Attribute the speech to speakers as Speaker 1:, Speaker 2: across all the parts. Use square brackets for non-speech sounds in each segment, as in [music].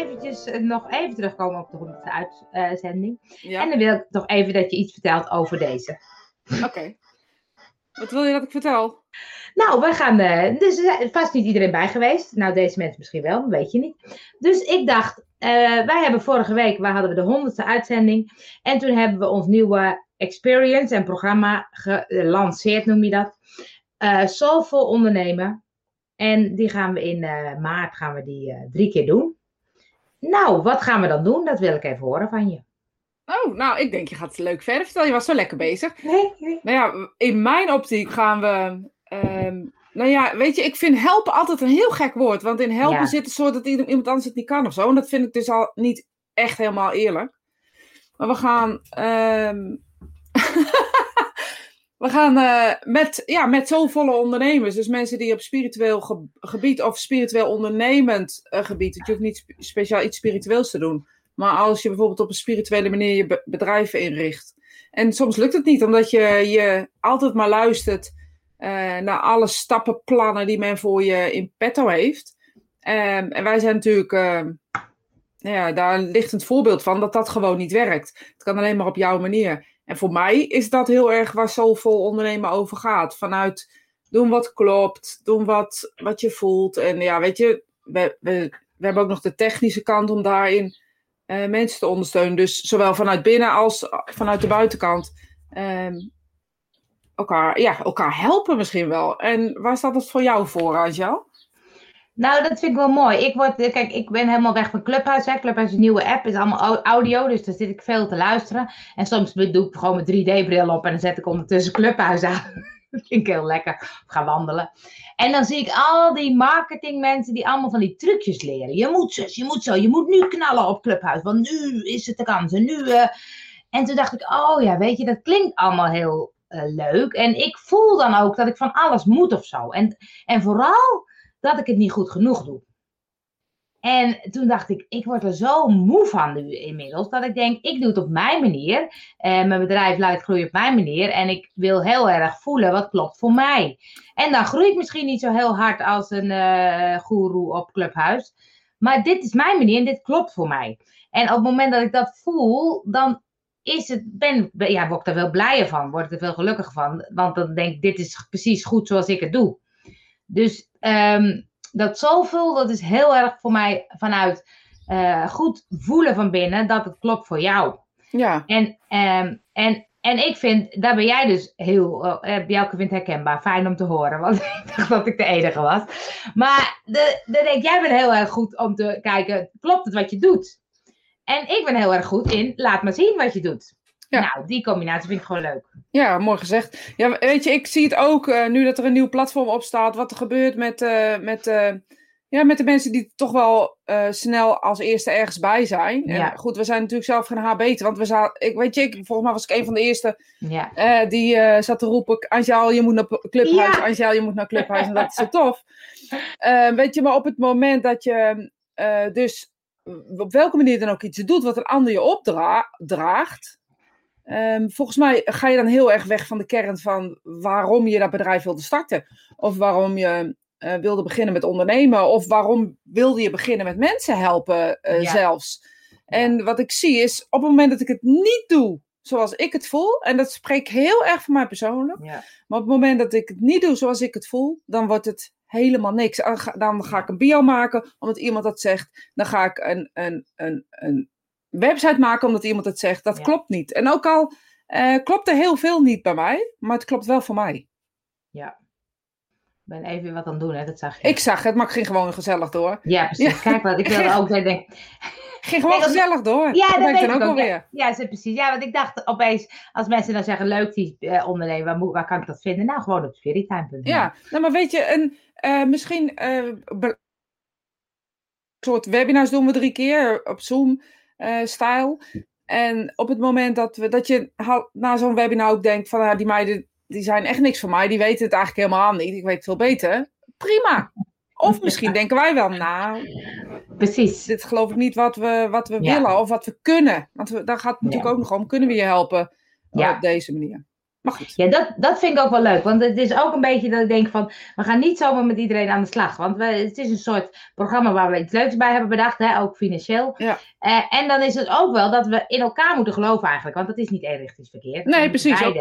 Speaker 1: eventjes eh, nog even terugkomen op de honderdste uitzending.
Speaker 2: Ja,
Speaker 1: En dan wil ik toch even dat je iets vertelt over deze.
Speaker 2: oké. Wat wil je dat ik vertel?
Speaker 1: Nou, we gaan. eh, dus er is vast niet iedereen bij geweest. Nou, deze mensen misschien wel, weet je niet. Dus ik dacht, eh, wij hebben vorige week, waar hadden we de honderdste uitzending. En toen hebben we ons nieuwe experience en programma gelanceerd, noem je dat. Eh Soulful ondernemen. En die gaan we in eh, maart gaan we die eh, drie keer doen. Nou, wat gaan we dan doen? Dat wil ik even horen van je.
Speaker 2: Oh, nou, ik denk je gaat het leuk verder vertellen. Je was zo lekker bezig.
Speaker 1: Nee, nee.
Speaker 2: Nou ja, in mijn optiek gaan we. ehm, nou ja, weet je, ik vind helpen altijd een heel gek woord. Want in helpen
Speaker 1: Ja.
Speaker 2: zit een soort dat iemand anders het niet kan of zo. En dat vind ik dus al niet echt helemaal eerlijk. Maar we gaan. ehm, [laughs] we gaan eh, met, ja, met zovolle ondernemers. Dus mensen die op spiritueel ge- gebied of spiritueel ondernemend eh, gebied. want Je hoeft niet spe- speciaal iets spiritueels te doen. Maar als je bijvoorbeeld op een spirituele manier je be- bedrijf inricht. En soms lukt het niet, omdat je, je altijd maar luistert eh, naar alle stappenplannen die men voor je in petto heeft. Ehm, en wij zijn natuurlijk, ehm, ja, daar ligt een voorbeeld van dat dat gewoon niet werkt. Het kan alleen maar op jouw manier. En voor mij is dat heel erg waar Soulful ondernemen over gaat. Vanuit doen wat klopt, doen wat, wat je voelt. En ja, weet je, we, we, we hebben ook nog de technische kant om daarin eh, mensen te ondersteunen. Dus zowel vanuit binnen als vanuit de buitenkant. ehm, elkaar, ja, elkaar helpen misschien wel. En waar staat dat voor jou voor, Angel?
Speaker 1: Nou, dat vind ik wel mooi. Ik, word, kijk, ik ben helemaal weg van Clubhouse. Hè. Clubhouse is een nieuwe app, is allemaal au- audio, dus daar zit ik veel te luisteren. En soms doe ik gewoon mijn 3D-bril op en dan zet ik ondertussen Clubhouse aan. [laughs] dat vind ik heel lekker. Of ga wandelen. En dan zie ik al die marketingmensen die allemaal van die trucjes leren. Je moet zus, je moet zo, je moet nu knallen op Clubhouse, want nu is het de kans. En nu... eh, En toen dacht ik, oh ja, weet je, dat klinkt allemaal heel eh, leuk. En ik voel dan ook dat ik van alles moet of zo. En, en vooral dat ik het niet goed genoeg doe. En toen dacht ik, ik word er zo moe van nu inmiddels, dat ik denk, ik doe het op mijn manier. En mijn bedrijf laat groeien op mijn manier. En ik wil heel erg voelen wat klopt voor mij. En dan groei ik misschien niet zo heel hard als een eh goeroe op Clubhuis. Maar dit is mijn manier en dit klopt voor mij. En op het moment dat ik dat voel, dan is het, ben- ja, word ik er wel blijer van. Word ik er veel gelukkiger van. Want dan denk ik, dit is precies goed zoals ik het doe. Dus ehm, dat zoveel, dat is heel erg voor mij vanuit eh, goed voelen van binnen dat het klopt voor jou.
Speaker 2: Ja,
Speaker 1: En, ehm, en, en ik vind, daar ben jij dus heel, uh, Bjelke vindt herkenbaar, fijn om te horen, want [laughs] ik dacht dat ik de enige was. Maar de, de, denk, jij bent heel erg goed om te kijken, klopt het wat je doet? En ik ben heel erg goed in, laat maar zien wat je doet.
Speaker 2: Ja.
Speaker 1: Nou, die combinatie vind ik gewoon leuk.
Speaker 2: ja, mooi gezegd. Ja, weet je, ik zie het ook eh, nu dat er een nieuw platform op staat. Wat er gebeurt met, eh, met, eh, ja, met de mensen die toch wel snel als eerste ergens bij zijn.
Speaker 1: Ja.
Speaker 2: En goed, we zijn natuurlijk zelf geen HB'ten. Want we zaten, ik weet je, ik, volgens mij was ik een van de eerste
Speaker 1: Ja,
Speaker 2: die zat te roepen: Angel, je moet naar Clubhuis.
Speaker 1: Ja.
Speaker 2: Angel, je moet naar Clubhuis. En dat is zo tof. Weet je, maar op het moment dat je dus op welke manier dan ook iets doet wat een ander je opdraagt. Ehm, volgens mij ga je dan heel erg weg van de kern van waarom je dat bedrijf wilde starten. Of waarom je eh, wilde beginnen met ondernemen. Of waarom wilde je beginnen met mensen helpen eh,
Speaker 1: Ja.
Speaker 2: zelfs. En wat ik zie is, op het moment dat ik het niet doe zoals ik het voel, en dat spreekt heel erg voor mij persoonlijk,
Speaker 1: ja,
Speaker 2: maar op het moment dat ik het niet doe zoals ik het voel, dan wordt het helemaal niks. Dan ga, dan ga ik een bio maken omdat iemand dat zegt. Dan ga ik een, een, een, een website maken omdat iemand het zegt. Dat
Speaker 1: Ja.
Speaker 2: klopt niet. En ook al eh, klopt er heel veel niet bij mij, maar het klopt wel voor mij.
Speaker 1: ja. Ik ben even wat aan het doen, hè? dat zag je.
Speaker 2: Ik zag het, maar ik ging gewoon gezellig door.
Speaker 1: Ja, precies.
Speaker 2: Ja.
Speaker 1: Kijk wat, ik wilde ook denken.
Speaker 2: Ik [laughs] ging gewoon
Speaker 1: Nee,
Speaker 2: gezellig door.
Speaker 1: Ja,
Speaker 2: dat
Speaker 1: dat
Speaker 2: denk ik
Speaker 1: weet
Speaker 2: dan
Speaker 1: ik
Speaker 2: ook alweer.
Speaker 1: Ja, ja, precies. Ja, want ik dacht opeens, als mensen dan zeggen, leuk die eh, ondernemer, waar, moet- waar kan ik dat vinden? Nou, gewoon op spirittime.nl.
Speaker 2: Ja, nou, maar weet je, een, eh, misschien be- soort webinars doen we drie keer op Zoom-stijl. en op het moment dat, we, dat je na zo'n webinar ook denkt van, ah, die meiden die zijn echt niks voor mij, die weten het eigenlijk helemaal niet, ik weet het veel beter. Prima. Of misschien denken wij wel, nou,
Speaker 1: Precies.
Speaker 2: dit geloof ik niet wat we, wat we
Speaker 1: Ja.
Speaker 2: willen of wat we kunnen. Want we, daar gaat het natuurlijk
Speaker 1: Ja.
Speaker 2: ook nog om, kunnen we je helpen
Speaker 1: Ja.
Speaker 2: op deze manier. Maar goed.
Speaker 1: Ja, dat, dat vind ik ook wel leuk. Want het is ook een beetje dat ik denk van, we gaan niet zomaar met iedereen aan de slag. Want we, het is een soort programma waar we iets leuks bij hebben bedacht, hè, ook financieel.
Speaker 2: Ja.
Speaker 1: Eh, en dan is het ook wel dat we in elkaar moeten geloven eigenlijk. Want dat is niet eenrichtingsverkeer. verkeerd.
Speaker 2: Nee, precies. Ook,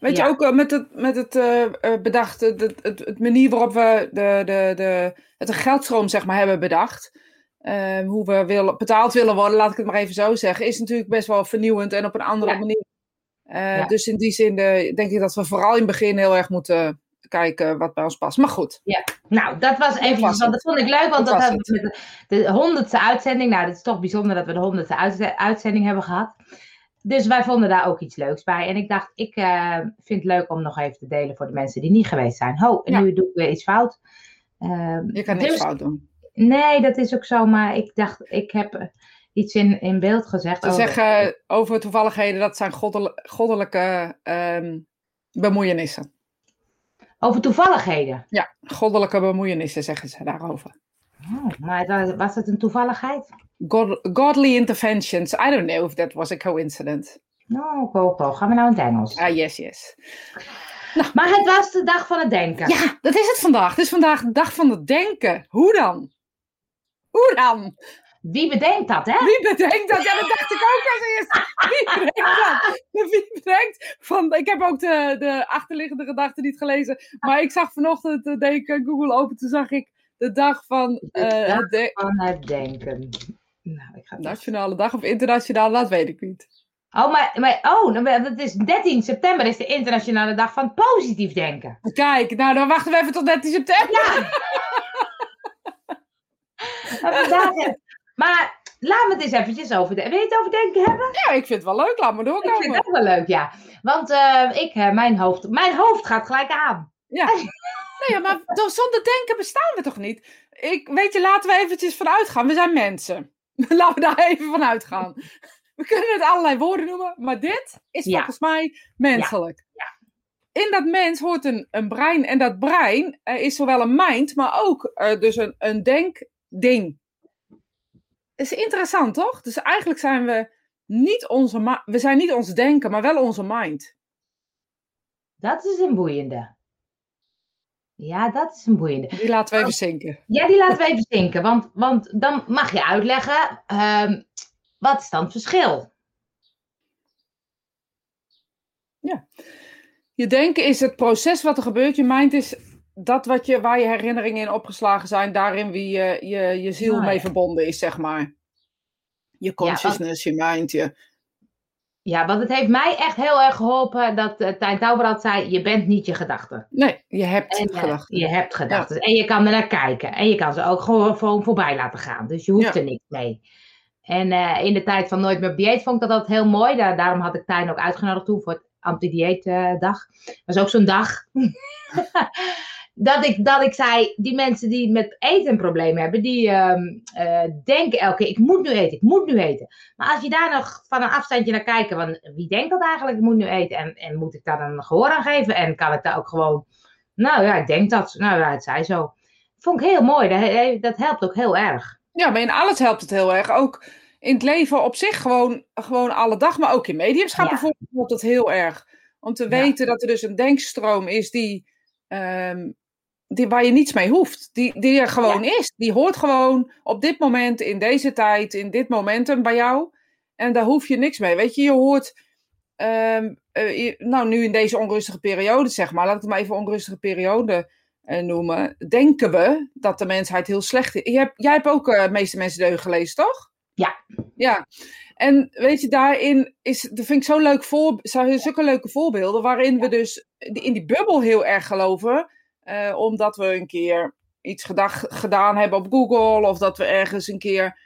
Speaker 2: weet je, ook eh, met het, met het eh, eh, bedacht, het, het, het, manier waarop we de, de, de, het geldstroom zeg maar, hebben bedacht. Hoe we willen, betaald willen worden, laat ik het maar even zo zeggen, is natuurlijk best wel vernieuwend en op een andere
Speaker 1: Ja.
Speaker 2: manier. Eh,
Speaker 1: Ja.
Speaker 2: Dus in die zin eh, denk ik dat we vooral in het begin heel erg moeten kijken wat bij ons past. Maar goed,
Speaker 1: Nou, dat was even, want dat vond ik leuk, want
Speaker 2: Dat
Speaker 1: dat
Speaker 2: was
Speaker 1: hebben we met de, de honderdste uitzending. Nou, het is toch bijzonder dat we de honderdste uitze- uitzending hebben gehad. Dus wij vonden daar ook iets leuks bij. En ik dacht, ik eh, vind het leuk om nog even te delen voor de mensen die niet geweest zijn. Ho, en
Speaker 2: Ja.
Speaker 1: nu doe ik weer iets fout. Ehm,
Speaker 2: je kan niks
Speaker 1: dus-
Speaker 2: fout doen.
Speaker 1: Nee, dat is ook zo, maar ik dacht, ik heb iets in, in beeld gezegd.
Speaker 2: Te
Speaker 1: over-
Speaker 2: zeggen over toevalligheden, dat zijn goddel- goddelijke ehm, bemoeienissen.
Speaker 1: over toevalligheden.
Speaker 2: Ja, goddelijke bemoeienissen zeggen ze daarover.
Speaker 1: Oh, maar was, het een toevalligheid?
Speaker 2: God, godly interventions. I don't know if that was a coincidence.
Speaker 1: Nou, Coco, gaan we nou in het Engels?
Speaker 2: Ah, yes, yes.
Speaker 1: Maar het was de dag van het denken.
Speaker 2: Ja, dat is het vandaag. Het is vandaag de dag van het denken. Hoe dan? Hoe dan?
Speaker 1: Wie bedenkt dat, hè?
Speaker 2: Wie bedenkt dat? Ja, dat dacht ik ook als eerst. Wie bedenkt dat? Wie bedenkt van... Ik heb ook de, de achterliggende gedachten niet gelezen. Maar ik zag vanochtend, uh, deed ik eh, Google open, toen zag ik de dag van
Speaker 1: De
Speaker 2: eh,
Speaker 1: dag
Speaker 2: het de-
Speaker 1: van het denken. Nou, ik ga
Speaker 2: nationale dag of internationale, dat weet ik niet.
Speaker 1: Oh, maar, maar oh, dan- het is 13 september is de internationale dag van positief denken.
Speaker 2: Kijk, nou dan wachten we even tot 13 september. [laughs]
Speaker 1: En vandaag maar laten we het eens eventjes over denken. Wil je het over denken hebben?
Speaker 2: Ja, ik vind het wel leuk. Laat me
Speaker 1: Ik vind
Speaker 2: doorkomen.
Speaker 1: het ook wel leuk, ja. Want eh, ik, eh, mijn, hoofd, mijn hoofd gaat gelijk aan.
Speaker 2: Ja. Nee, maar zonder denken bestaan we toch niet? Ik, weet je, laten we eventjes vanuit gaan. We zijn mensen. [laughs] Laten we daar even vanuit gaan. We kunnen het allerlei woorden noemen, maar dit is
Speaker 1: Ja.
Speaker 2: volgens mij menselijk. In dat mens hoort een, een brein. En dat brein eh, is zowel een mind, maar ook dus een, een denkding. Is interessant, toch? Dus eigenlijk zijn we niet onze... We zijn niet ons denken, maar wel onze mind.
Speaker 1: Dat is een boeiende. Ja, dat is een boeiende.
Speaker 2: Die laten we even zinken.
Speaker 1: Ja, die laten we even zinken. Want, want dan mag je uitleggen, ehm, wat is dan het verschil?
Speaker 2: Je denken is het proces wat er gebeurt. Je mind is dat wat je, waar je herinneringen in opgeslagen zijn. Daarin wie je, je, je ziel mee
Speaker 1: ja.
Speaker 2: verbonden is, zeg maar. Je consciousness, je mind, je...
Speaker 1: Ja, want het heeft mij echt heel erg geholpen dat uh, Tijn Tauberad zei, je bent niet je gedachten.
Speaker 2: Nee, je hebt
Speaker 1: En, eh,
Speaker 2: gedachten.
Speaker 1: je hebt gedachten. En je kan er naar kijken. En je kan ze ook gewoon, gewoon voorbij laten gaan. Dus je hoeft er niks mee. En eh, in de tijd van Nooit meer op dieet vond ik dat altijd heel mooi. Daar, daarom had ik Tijn ook uitgenodigd toen voor het anti-dieetdag. dat was ook zo'n dag. [laughs] dat, ik, dat ik zei, die mensen die met eten een probleem hebben, die ehm, eh, denken elke keer, ik moet nu eten, ik moet nu eten. Maar als je daar nog van een afstandje naar kijkt, van wie denkt dat eigenlijk, ik moet nu eten? En, en moet ik daar een gehoor aan geven? En kan ik daar ook gewoon, nou ja, ik denk dat. Nou ja, het zei zo. Vond ik heel mooi, dat, dat helpt ook heel erg.
Speaker 2: Ja, maar in alles helpt het heel erg. Ook in het leven op zich gewoon, gewoon alle dag. Maar ook in mediumschap
Speaker 1: Ja.
Speaker 2: bijvoorbeeld helpt het heel erg. Om te
Speaker 1: Ja.
Speaker 2: weten dat er dus een denkstroom is die, ehm, die, waar je niets mee hoeft. Die, die er gewoon is. Die hoort gewoon op dit moment, in deze tijd, in dit momentum bij jou. En daar hoef je niks mee. Weet je, je hoort... ehm, eh, je- nou, nu in deze onrustige periode, zeg maar. Laat ik het maar even onrustige periode eh, noemen. Denken we dat de mensheid heel slecht is. Je hebt, jij hebt ook eh Meeste Mensen Deugen gelezen, toch?
Speaker 1: Ja.
Speaker 2: Ja. En weet je, daarin is, dat vind ik zo'n leuk voor, zo- zulke leuke voorbeelden, waarin we dus in die bubbel heel erg geloven, eh, omdat we een keer iets gedag, gedaan hebben op Google, of dat we ergens een keer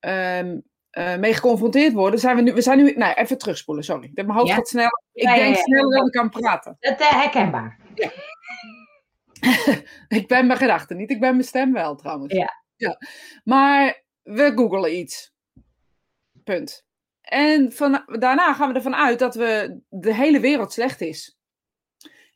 Speaker 2: ehm, eh, mee geconfronteerd worden, zijn we nu, we zijn nu, nou even terugspoelen, sorry. Mijn hoofd
Speaker 1: Ja.
Speaker 2: gaat snel, ik
Speaker 1: Ja,
Speaker 2: denk
Speaker 1: ja.
Speaker 2: sneller dan ik kan praten.
Speaker 1: Dat is herkenbaar. [laughs]
Speaker 2: Ik ben mijn gedachten niet, ik ben mijn stem wel trouwens.
Speaker 1: Ja.
Speaker 2: ja. Maar we googelen iets. Punt. En van, daarna gaan we ervan uit dat we de hele wereld slecht is.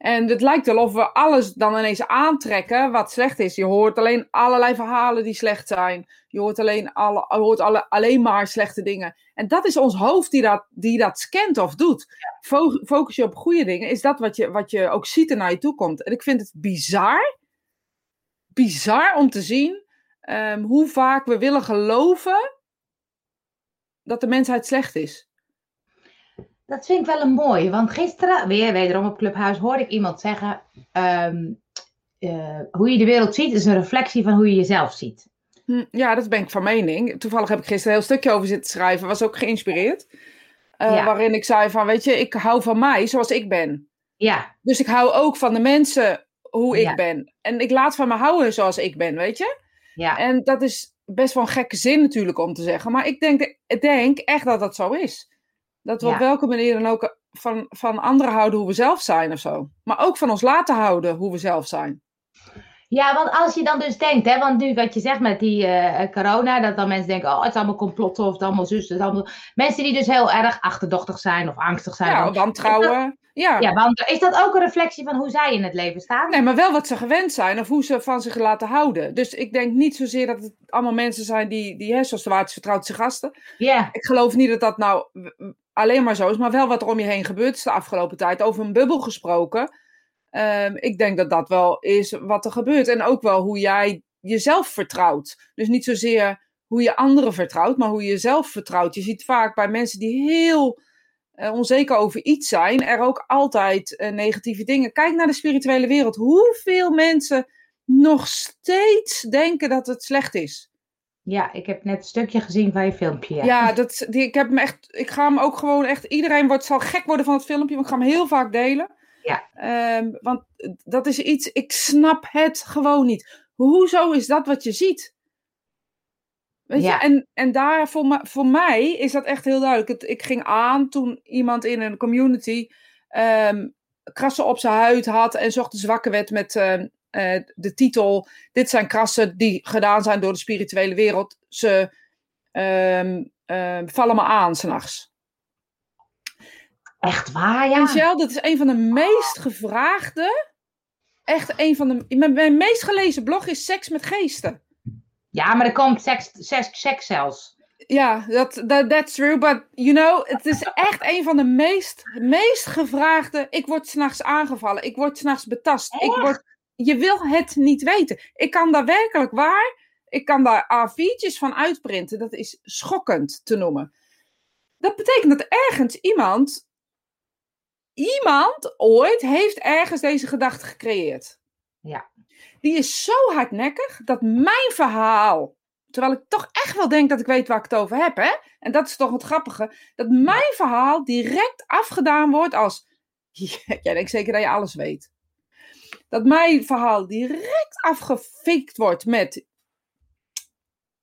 Speaker 2: En het lijkt wel of we alles dan ineens aantrekken wat slecht is. Je hoort alleen allerlei verhalen die slecht zijn. Je hoort alleen, alle, hoort alle, alleen maar slechte dingen. En dat is ons hoofd die dat, die dat scant of doet. Focus je op goede dingen, is dat wat je, wat je ook ziet en naar je toe komt. En ik vind het bizar, bizar om te zien um, hoe vaak we willen geloven dat de mensheid slecht is.
Speaker 1: Dat vind ik wel een mooie, want gisteren, weer wederom op Clubhuis, hoorde ik iemand zeggen: um, uh, hoe je de wereld ziet, is een reflectie van hoe je jezelf ziet.
Speaker 2: Hm, ja, dat ben ik van mening. Toevallig heb ik gisteren een heel stukje over zitten schrijven, was ook geïnspireerd. Uh, Waarin ik zei van, weet je, ik hou van mij zoals ik ben.
Speaker 1: Ja.
Speaker 2: Dus ik hou ook van de mensen hoe ik ben. En ik laat van me houden zoals ik ben, weet je?
Speaker 1: Ja.
Speaker 2: En dat is best wel een gekke zin natuurlijk om te zeggen. Maar ik denk, ik denk echt dat dat zo is. Dat we op welke manier dan ook van, van anderen houden hoe we zelf zijn of zo. Maar ook van ons laten houden hoe we zelf zijn.
Speaker 1: Ja, want als je dan dus denkt, hè, want nu wat je zegt met die uh, corona, dat dan mensen denken, oh, het is allemaal complotten of het allemaal zus, het allemaal... Mensen die dus heel erg achterdochtig zijn of angstig zijn.
Speaker 2: Ja, wantrouwen. Ja,
Speaker 1: ja want is dat ook een reflectie van hoe zij in het leven staan?
Speaker 2: Nee, maar wel wat ze gewend zijn of hoe ze van zich laten houden. Dus ik denk niet zozeer dat het allemaal mensen zijn die, die hè, zoals de waarders vertrouwt zijn gasten.
Speaker 1: Ja.
Speaker 2: Ik geloof niet dat dat nou alleen maar zo is, maar wel wat er om je heen gebeurt is de afgelopen tijd. Over een bubbel gesproken. Um, ik denk dat dat wel is wat er gebeurt. En ook wel hoe jij jezelf vertrouwt. Dus niet zozeer hoe je anderen vertrouwt, maar hoe je jezelf vertrouwt. Je ziet vaak bij mensen die heel uh, onzeker over iets zijn, er ook altijd uh, negatieve dingen. Kijk naar de spirituele wereld. Hoeveel mensen nog steeds denken dat het slecht is.
Speaker 1: Ja, ik heb net een stukje gezien van je filmpje.
Speaker 2: Ja, ja dat, die, ik, heb hem echt, ik ga hem ook gewoon echt. Iedereen wordt, zal gek worden van het filmpje, want ik ga hem heel vaak delen.
Speaker 1: Ja.
Speaker 2: Um, want dat is iets, ik snap het gewoon niet. Hoezo is dat wat je ziet? Weet ja. je? En, en daar voor, voor mij is dat echt heel duidelijk. Het, ik ging aan toen iemand in een community um, krassen op zijn huid had en zocht zwakke werd met uh, uh, de titel: Dit zijn krassen die gedaan zijn door de spirituele wereld. Ze um, vallen me aan s'nachts.
Speaker 1: Echt waar, ja.
Speaker 2: Michel, dat is een van de meest gevraagde. Echt een van de. Mijn, mijn meest gelezen blog is Seks met Geesten.
Speaker 1: Ja, maar er komt seks, seks, seks zelfs.
Speaker 2: Ja, dat that, that's true. But you know, het is echt een van de meest, meest gevraagde. Ik word s'nachts aangevallen. Ik word s'nachts betast. Ik word, je wil het niet weten. Ik kan daar werkelijk waar. Ik kan daar A4'tjes van uitprinten. Dat is schokkend te noemen. Dat betekent dat ergens iemand iemand ooit heeft ergens deze gedachte gecreëerd.
Speaker 1: Ja.
Speaker 2: Die is zo hardnekkig dat mijn verhaal, terwijl ik toch echt wel denk dat ik weet waar ik het over heb, hè? En dat is toch het grappige, dat mijn verhaal direct afgedaan wordt als, [laughs] jij denkt zeker dat je alles weet. Dat mijn verhaal direct afgefikt wordt met,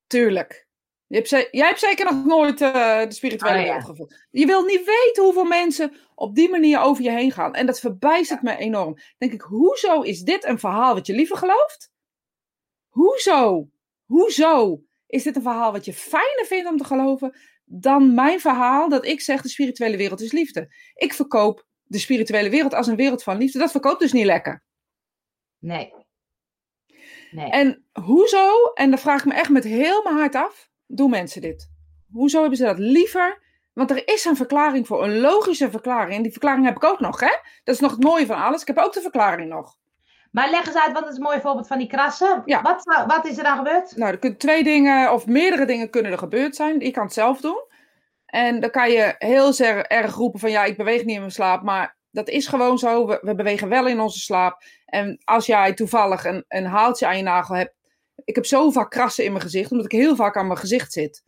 Speaker 2: tuurlijk, je hebt jij hebt zeker nog nooit uh, de spirituele wereld oh, gevoeld. Je wil niet weten hoeveel mensen op die manier over je heen gaan. En dat verbijstert me enorm. Dan denk ik, hoezo is dit een verhaal wat je liever gelooft? Hoezo? Hoezo is dit een verhaal wat je fijner vindt om te geloven dan mijn verhaal dat ik zeg de spirituele wereld is liefde? Ik verkoop de spirituele wereld als een wereld van liefde. Dat verkoopt dus niet lekker.
Speaker 1: Nee.
Speaker 2: nee. En hoezo, en dan vraag ik me echt met heel mijn hart af, doen mensen dit? Hoezo hebben ze dat liever? Want er is een verklaring voor, een logische verklaring. En die verklaring heb ik ook nog, hè? Dat is nog het mooie van alles. Ik heb ook de verklaring nog.
Speaker 1: Maar leg eens uit, wat is een mooi voorbeeld van die krassen? Ja. Wat, wat is er dan gebeurd?
Speaker 2: Nou, er kunnen twee dingen, of meerdere dingen kunnen er gebeurd zijn. Je kan het zelf doen. En dan kan je heel erg roepen van, ja, ik beweeg niet in mijn slaap. Maar dat is gewoon zo. We, we bewegen wel in onze slaap. En als jij toevallig een, een haaltje aan je nagel hebt, ik heb zo vaak krassen in mijn gezicht, omdat ik heel vaak aan mijn gezicht zit.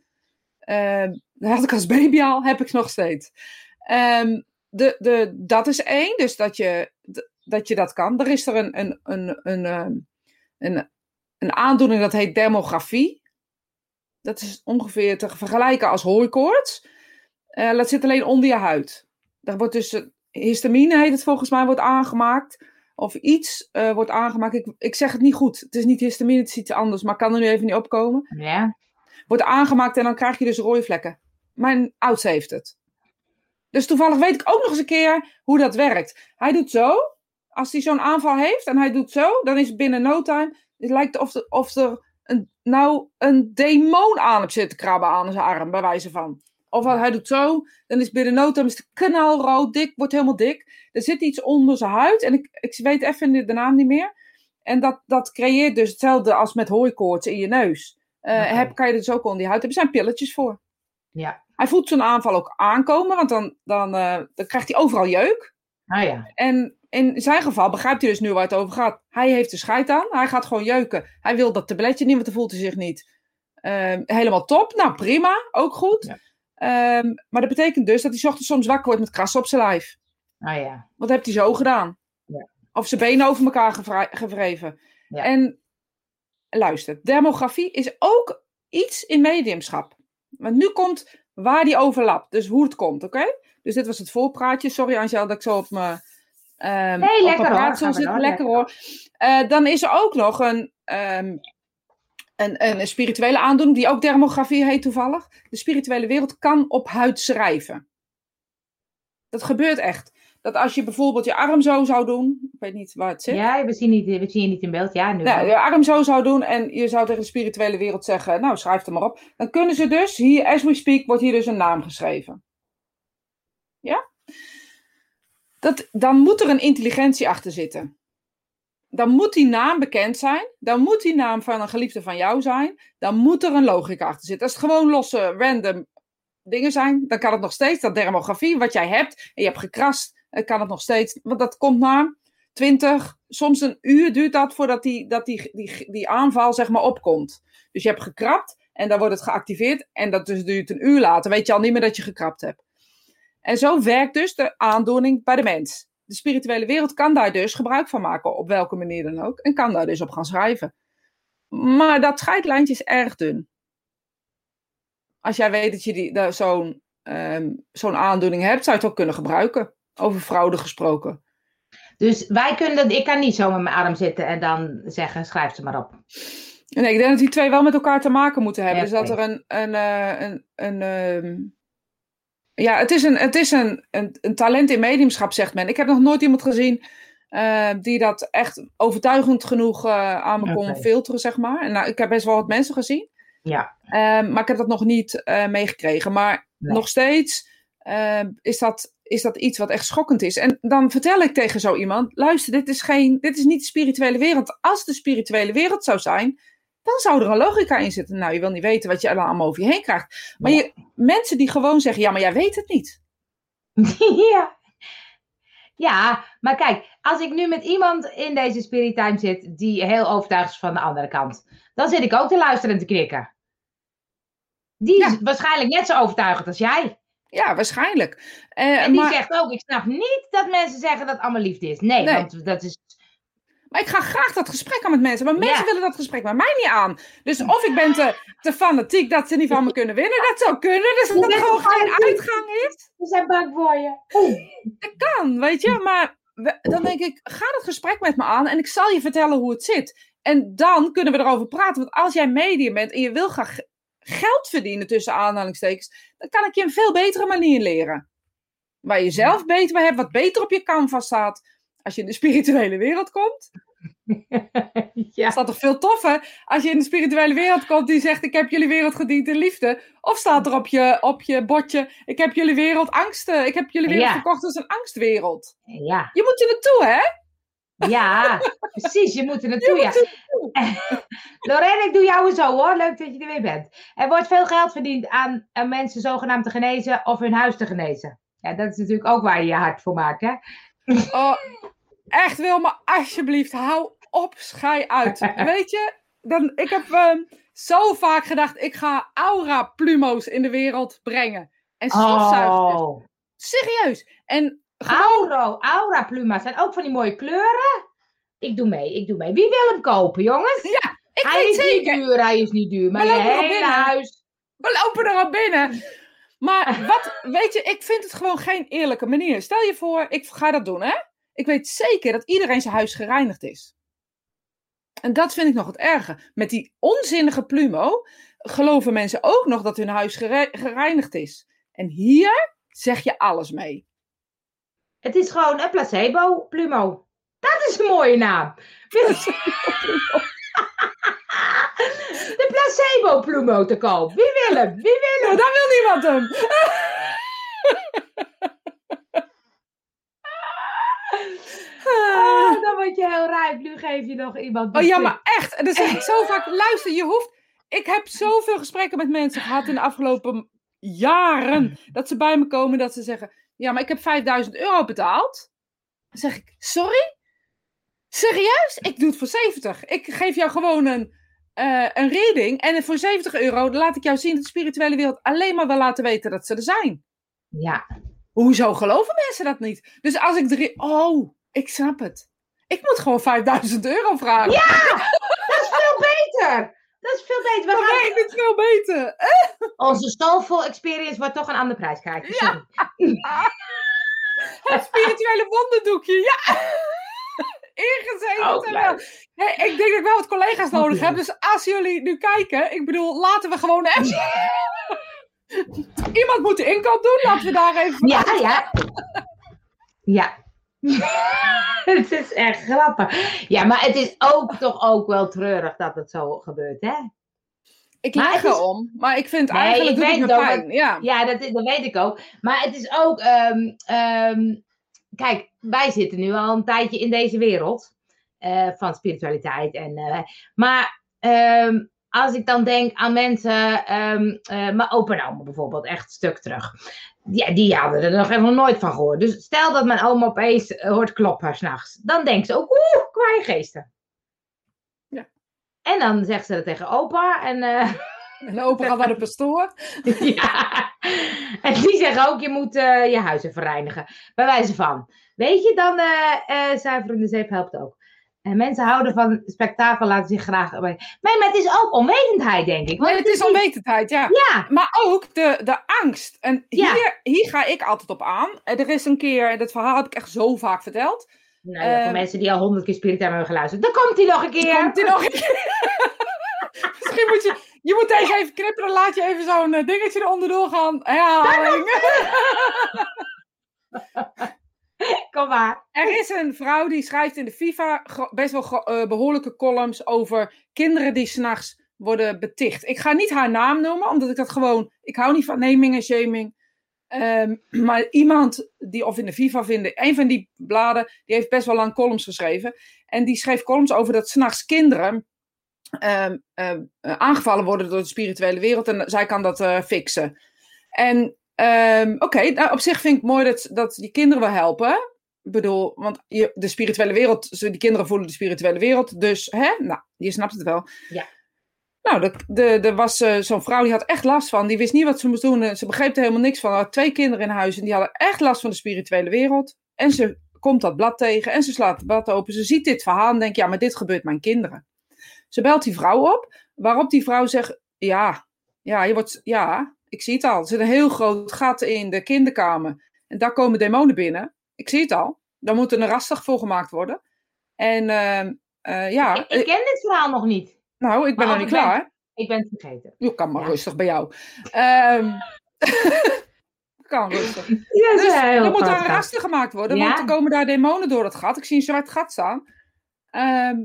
Speaker 2: Uh, dat had ik als baby al, heb ik nog steeds. Um, de, de, dat is één, dus dat je, dat je dat kan. Er is er een, een, een, een, ehm, een, een aandoening dat heet dermografie. Dat is ongeveer te vergelijken als hooikoorts. Uh, dat zit alleen onder je huid. Daar wordt dus histamine, heet het volgens mij, wordt aangemaakt of iets uh, wordt aangemaakt. Ik, ik zeg het niet goed. Het is niet histamine, het is iets anders, maar kan er nu even niet opkomen.
Speaker 1: Ja.
Speaker 2: Wordt aangemaakt en dan krijg je dus rode vlekken. Mijn oudste heeft het. Dus toevallig weet ik ook nog eens een keer hoe dat werkt. Hij doet zo. als hij zo'n aanval heeft en hij doet zo, dan is het binnen no time. Het lijkt of er, of er een, nou een demon aan hem zit te krabben aan zijn arm, bij wijze van. Of hij doet zo, dan is binnen no time is het knalrood, dik, wordt helemaal dik. Er zit iets onder zijn huid en ik, ik weet even de naam niet meer. En dat, dat creëert dus hetzelfde als met hooikoorts in je neus. Uh,
Speaker 1: Oké.
Speaker 2: heb, kan je dus ook onder je huid hebben. Er zijn pilletjes voor.
Speaker 1: Ja.
Speaker 2: Hij voelt zo'n aanval ook aankomen, want dan, dan, eh, dan krijgt hij overal jeuk.
Speaker 1: Ah ja.
Speaker 2: En in zijn geval begrijpt hij dus nu waar het over gaat. Hij heeft de scheid aan, hij gaat gewoon jeuken. Hij wil dat tabletje niet, want dan voelt hij zich niet ehm, helemaal top. Nou, prima, ook goed.
Speaker 1: Ja.
Speaker 2: Ehm, maar dat betekent dus dat hij ochtends soms wakker wordt met krassen op zijn lijf.
Speaker 1: Ah ja.
Speaker 2: Wat heeft hij zo gedaan?
Speaker 1: Ja.
Speaker 2: Of zijn benen over elkaar gevreven.
Speaker 1: Ja.
Speaker 2: En luister, dermografie is ook iets in mediumschap. Want nu komt waar die overlapt. Dus hoe het komt, oké? Dus dit was het voorpraatje. Sorry Angel dat ik zo op mijn, ehm
Speaker 1: Nee,
Speaker 2: op
Speaker 1: lekker
Speaker 2: mijn
Speaker 1: hoor.
Speaker 2: praatstoel
Speaker 1: Gaan we
Speaker 2: zit. Lekker
Speaker 1: lekker.
Speaker 2: hoor. Eh, dan is er ook nog een, ehm, een, een spirituele aandoening, die ook dermografie heet toevallig. De spirituele wereld kan op huid schrijven. Dat gebeurt echt. Dat als je bijvoorbeeld je arm zo zou doen, ik weet niet waar het zit.
Speaker 1: Ja, we zien, niet, we zien je niet in beeld. Ja, nu.
Speaker 2: Nou, je arm zo zou doen en je zou tegen de spirituele wereld zeggen, nou schrijf er maar op. Dan kunnen ze dus, hier as we speak, wordt hier dus een naam geschreven. Ja? Dat, dan moet er een intelligentie achter zitten. Dan moet die naam bekend zijn. Dan moet die naam van een geliefde van jou zijn. Dan moet er een logica achter zitten. Als het gewoon losse, random dingen zijn, dan kan het nog steeds, dat dermografie, wat jij hebt, en je hebt gekrast, dan kan het nog steeds, want dat komt na 20, soms een uur duurt dat voordat die, dat die, die, die aanval zeg maar opkomt. Dus je hebt gekrapt en dan wordt het geactiveerd en dat dus duurt een uur later, weet je al niet meer dat je gekrapt hebt. En zo werkt dus de aandoening bij de mens. De spirituele wereld kan daar dus gebruik van maken, op welke manier dan ook, en kan daar dus op gaan schrijven. Maar dat scheidlijntje is erg dun. Als jij weet dat je zo'n zo'n aandoening hebt, zou je het ook kunnen gebruiken. Over fraude gesproken.
Speaker 1: Dus wij kunnen dat, ik kan niet zo met mijn arm zitten en dan zeggen, schrijf ze maar op.
Speaker 2: Nee, ik denk dat die twee wel met elkaar te maken moeten hebben.
Speaker 1: Ja,
Speaker 2: dus dat er een. een, eh, een, een ehm, ja, het is, een, het is een, een, een talent in mediumschap, zegt men. Ik heb nog nooit iemand gezien eh, die dat echt overtuigend genoeg eh, aan me kon filteren, zeg maar. En nou, ik heb best wel wat mensen gezien.
Speaker 1: Ja.
Speaker 2: Ehm, maar ik heb dat nog niet eh, meegekregen. Maar
Speaker 1: Nee.
Speaker 2: nog steeds ehm, is, dat, is dat iets wat echt schokkend is. En dan vertel ik tegen zo iemand: luister, dit is, geen, dit is niet de spirituele wereld. Als het de spirituele wereld zou zijn, dan zou er een logica in zitten. Nou, je wil niet weten wat je allemaal over je heen krijgt. Maar je, mensen die gewoon zeggen: ja, maar jij weet het niet. [laughs]
Speaker 1: ja. Ja, maar kijk, als ik nu met iemand in deze spirit time zit die heel overtuigd is van de andere kant, dan zit ik ook te luisteren en te knikken. Die is waarschijnlijk net zo overtuigend als jij.
Speaker 2: Ja, waarschijnlijk. Eh,
Speaker 1: En die
Speaker 2: maar,
Speaker 1: zegt ook, ik snap niet dat mensen zeggen dat allemaal liefde is. Nee,
Speaker 2: Nee.
Speaker 1: want dat is...
Speaker 2: maar ik ga graag dat gesprek aan met mensen. Maar mensen
Speaker 1: Ja.
Speaker 2: willen dat gesprek met mij niet aan. Dus of ik ben te, te fanatiek dat ze niet van me kunnen winnen. Dat zou kunnen. Dus dat er gewoon geen uitgang is.
Speaker 1: We zijn bang voor je.
Speaker 2: Dat kan, weet je. Maar we- dan denk ik, ga het gesprek met me aan en ik zal je vertellen hoe het zit. En dan kunnen we erover praten. Want als jij medium bent en je wil graag geld verdienen tussen aanhalingstekens, dan kan ik je een veel betere manier leren. Waar je zelf beter bij hebt, wat beter op je canvas staat. Als je in de spirituele wereld komt, [laughs]
Speaker 1: ja.
Speaker 2: staat toch veel toffer als je in de spirituele wereld komt die zegt: Ik heb jullie wereld gediend in liefde. Of staat er op je, op je bordje: Ik heb jullie wereld angsten. Ik heb jullie wereld
Speaker 1: Ja.
Speaker 2: verkocht als een angstwereld.
Speaker 1: ja.
Speaker 2: Je moet er naartoe, hè?
Speaker 1: Ja, precies. Je moet er naartoe. Ja. [laughs] Lorraine, ik doe jou zo hoor. Leuk dat je er weer bent. Er wordt veel geld verdiend aan, aan mensen zogenaamd te genezen of hun huis te genezen. Ja, dat is natuurlijk ook waar je je hart voor maakt, hè?
Speaker 2: Oh, echt Wilma, alsjeblieft, hou op, schei uit. [laughs] Weet je, dan, ik heb ehm, zo vaak gedacht: ik ga aura-plumo's in de wereld brengen. En stofzuigers.
Speaker 1: Oh.
Speaker 2: Serieus. En gewoon
Speaker 1: Auro, aura pluma's zijn ook van die mooie kleuren. Ik doe mee, ik doe mee. Wie wil hem kopen, jongens?
Speaker 2: Ik
Speaker 1: hij
Speaker 2: weet
Speaker 1: is
Speaker 2: zeker,
Speaker 1: niet duur, hij is niet duur. Maar
Speaker 2: We
Speaker 1: je hele
Speaker 2: binnen.
Speaker 1: huis.
Speaker 2: we lopen er al binnen. Maar [laughs] wat, weet je, ik vind het gewoon geen eerlijke manier. Stel je voor, ik ga dat doen, hè? Ik weet zeker dat iedereen zijn huis gereinigd is. En dat vind ik nog het erge. Met die onzinnige plumo geloven mensen ook nog dat hun huis gere- gereinigd is. En hier zeg je alles mee.
Speaker 1: Het is gewoon een placebo, plumo. Dat is een mooie naam. [laughs] [laughs] Placebo plumo te koop. Wie wil hem? Wie wil hem?
Speaker 2: dan wil niemand hem.
Speaker 1: Oh, dan word je heel rijp. Nu geef je nog iemand.
Speaker 2: Oh ja, maar echt. En dan zeg ik zo vaak, luister, je hoeft... Ik heb zoveel gesprekken met mensen gehad in de afgelopen jaren. Dat ze bij me komen dat ze zeggen, ja, maar ik heb 5000 euro betaald. Dan zeg ik, sorry? Serieus? Ik doe het voor 70. Ik geef jou gewoon een, eh, een reading. En voor 70 euro laat ik jou zien dat de spirituele wereld alleen maar wil laten weten dat ze er zijn.
Speaker 1: Ja,
Speaker 2: Hoezo geloven mensen dat niet? Dus als ik drie... Oh, ik snap het. Ik moet gewoon 5000 euro vragen.
Speaker 1: Ja! dat is veel beter. Dat is veel beter. We gaan...
Speaker 2: het veel beter. [laughs]
Speaker 1: Onze Soulful Experience wordt toch een ander prijs krijgen. Sorry. [laughs]
Speaker 2: Het spirituele wonderdoekje, ja. Ingezeten. Terwijl- Hey, ik denk dat ik wel wat collega's nodig heb. Dus als jullie nu kijken, ik bedoel, laten we gewoon even... Iemand moet de inkoop doen, laten we daar even...
Speaker 1: Ja, ja. Ja. [laughs] het is echt grappig. Ja, maar het is ook toch ook wel treurig dat het zo gebeurt, hè?
Speaker 2: Ik
Speaker 1: is-
Speaker 2: erom, maar ik vind
Speaker 1: Nee,
Speaker 2: eigenlijk
Speaker 1: ik weet het ook,
Speaker 2: pijn. Ja.
Speaker 1: Ja, dat, dat weet ik ook. Maar het is ook. ehm, ehm, kijk, wij zitten nu al een tijdje in deze wereld eh, van spiritualiteit. En, eh, maar ehm, als ik dan denk aan mensen, eh, mijn opa en oma bijvoorbeeld, echt een stuk terug. Ja, die hadden er nog helemaal nooit van gehoord. Dus stel dat mijn oma opeens hoort kloppen s'nachts. Dan denkt ze ook, oeh, kwaaie geesten.
Speaker 2: Ja.
Speaker 1: En dan zegt ze dat tegen opa. En [laughs]
Speaker 2: En de opa gaat naar de pastoor. [laughs]
Speaker 1: ja. En die zeggen ook, je moet eh, je huis even reinigen. Bij wijze van. Weet je, dan eh eh zuiverende zeep helpt ook. En mensen houden van spektakel, laten zich graag... Nee, maar het is ook onwetendheid, denk ik. Want
Speaker 2: Nee, het is onwetendheid, ja.
Speaker 1: Ja,
Speaker 2: Maar ook de, de angst. En
Speaker 1: Ja.
Speaker 2: hier, hier ga ik altijd op aan. Er is een keer, dat verhaal heb ik echt zo vaak verteld.
Speaker 1: nou ja, voor
Speaker 2: Eh,
Speaker 1: mensen die al honderd keer Spirit hebben geluisterd. Dan komt hij nog een keer.
Speaker 2: Komt die nog een keer? Misschien moet je, je moet deze even knippen, dan laat je even zo'n eh, dingetje eronder doorgaan. Herhaling. [laughs]
Speaker 1: Kom maar.
Speaker 2: Er is een vrouw die schrijft in de FIFA best wel eh, behoorlijke columns over kinderen die s'nachts worden beticht. Ik ga niet haar naam noemen, omdat ik dat gewoon. Ik hou niet van naming en shaming. Ehm, [clears throat] maar iemand die, of in de FIFA vinden, een van die bladen, die heeft best wel lang columns geschreven. En die schreef columns over dat s'nachts kinderen ehm, eh, aangevallen worden door de spirituele wereld. En zij kan dat eh, fixen. En ehm, oké, nou, op zich vind ik mooi dat, dat die kinderen wel helpen. Ik bedoel, want je, de spirituele wereld, ze- die kinderen voelen de spirituele wereld. Dus, hè, nou, je snapt het wel.
Speaker 1: Ja.
Speaker 2: Nou, er was eh, zo'n vrouw die had echt last van. Die wist niet wat ze moest doen. en Ze begreep er helemaal niks van. Ze had twee kinderen in huis en die hadden echt last van de spirituele wereld. En ze komt dat blad tegen en ze slaat het blad open. Ze ziet dit verhaal en denkt, ja, maar dit gebeurt mijn kinderen. Ze belt die vrouw op, waarop die vrouw zegt, ja, ja, je wordt, ja, ik zie het al. Er zit een heel groot gat in de kinderkamer. En daar komen demonen binnen. Ik zie het al. Daar moet een rastig voor gemaakt worden. En ehm, eh, ja,
Speaker 1: Ik, ik ken dit verhaal nog niet.
Speaker 2: nou, ik ben nog niet
Speaker 1: ik ben-
Speaker 2: klaar.
Speaker 1: Ik ben het vergeten.
Speaker 2: Je kan maar
Speaker 1: Ja.
Speaker 2: rustig bij jou. Ehm [laughs] kan rustig.
Speaker 1: Ja,
Speaker 2: Dus er moet daar een gemaakt worden,
Speaker 1: Ja.
Speaker 2: want er komen daar demonen door het gat. Ik zie een zwart gat staan. Ehm,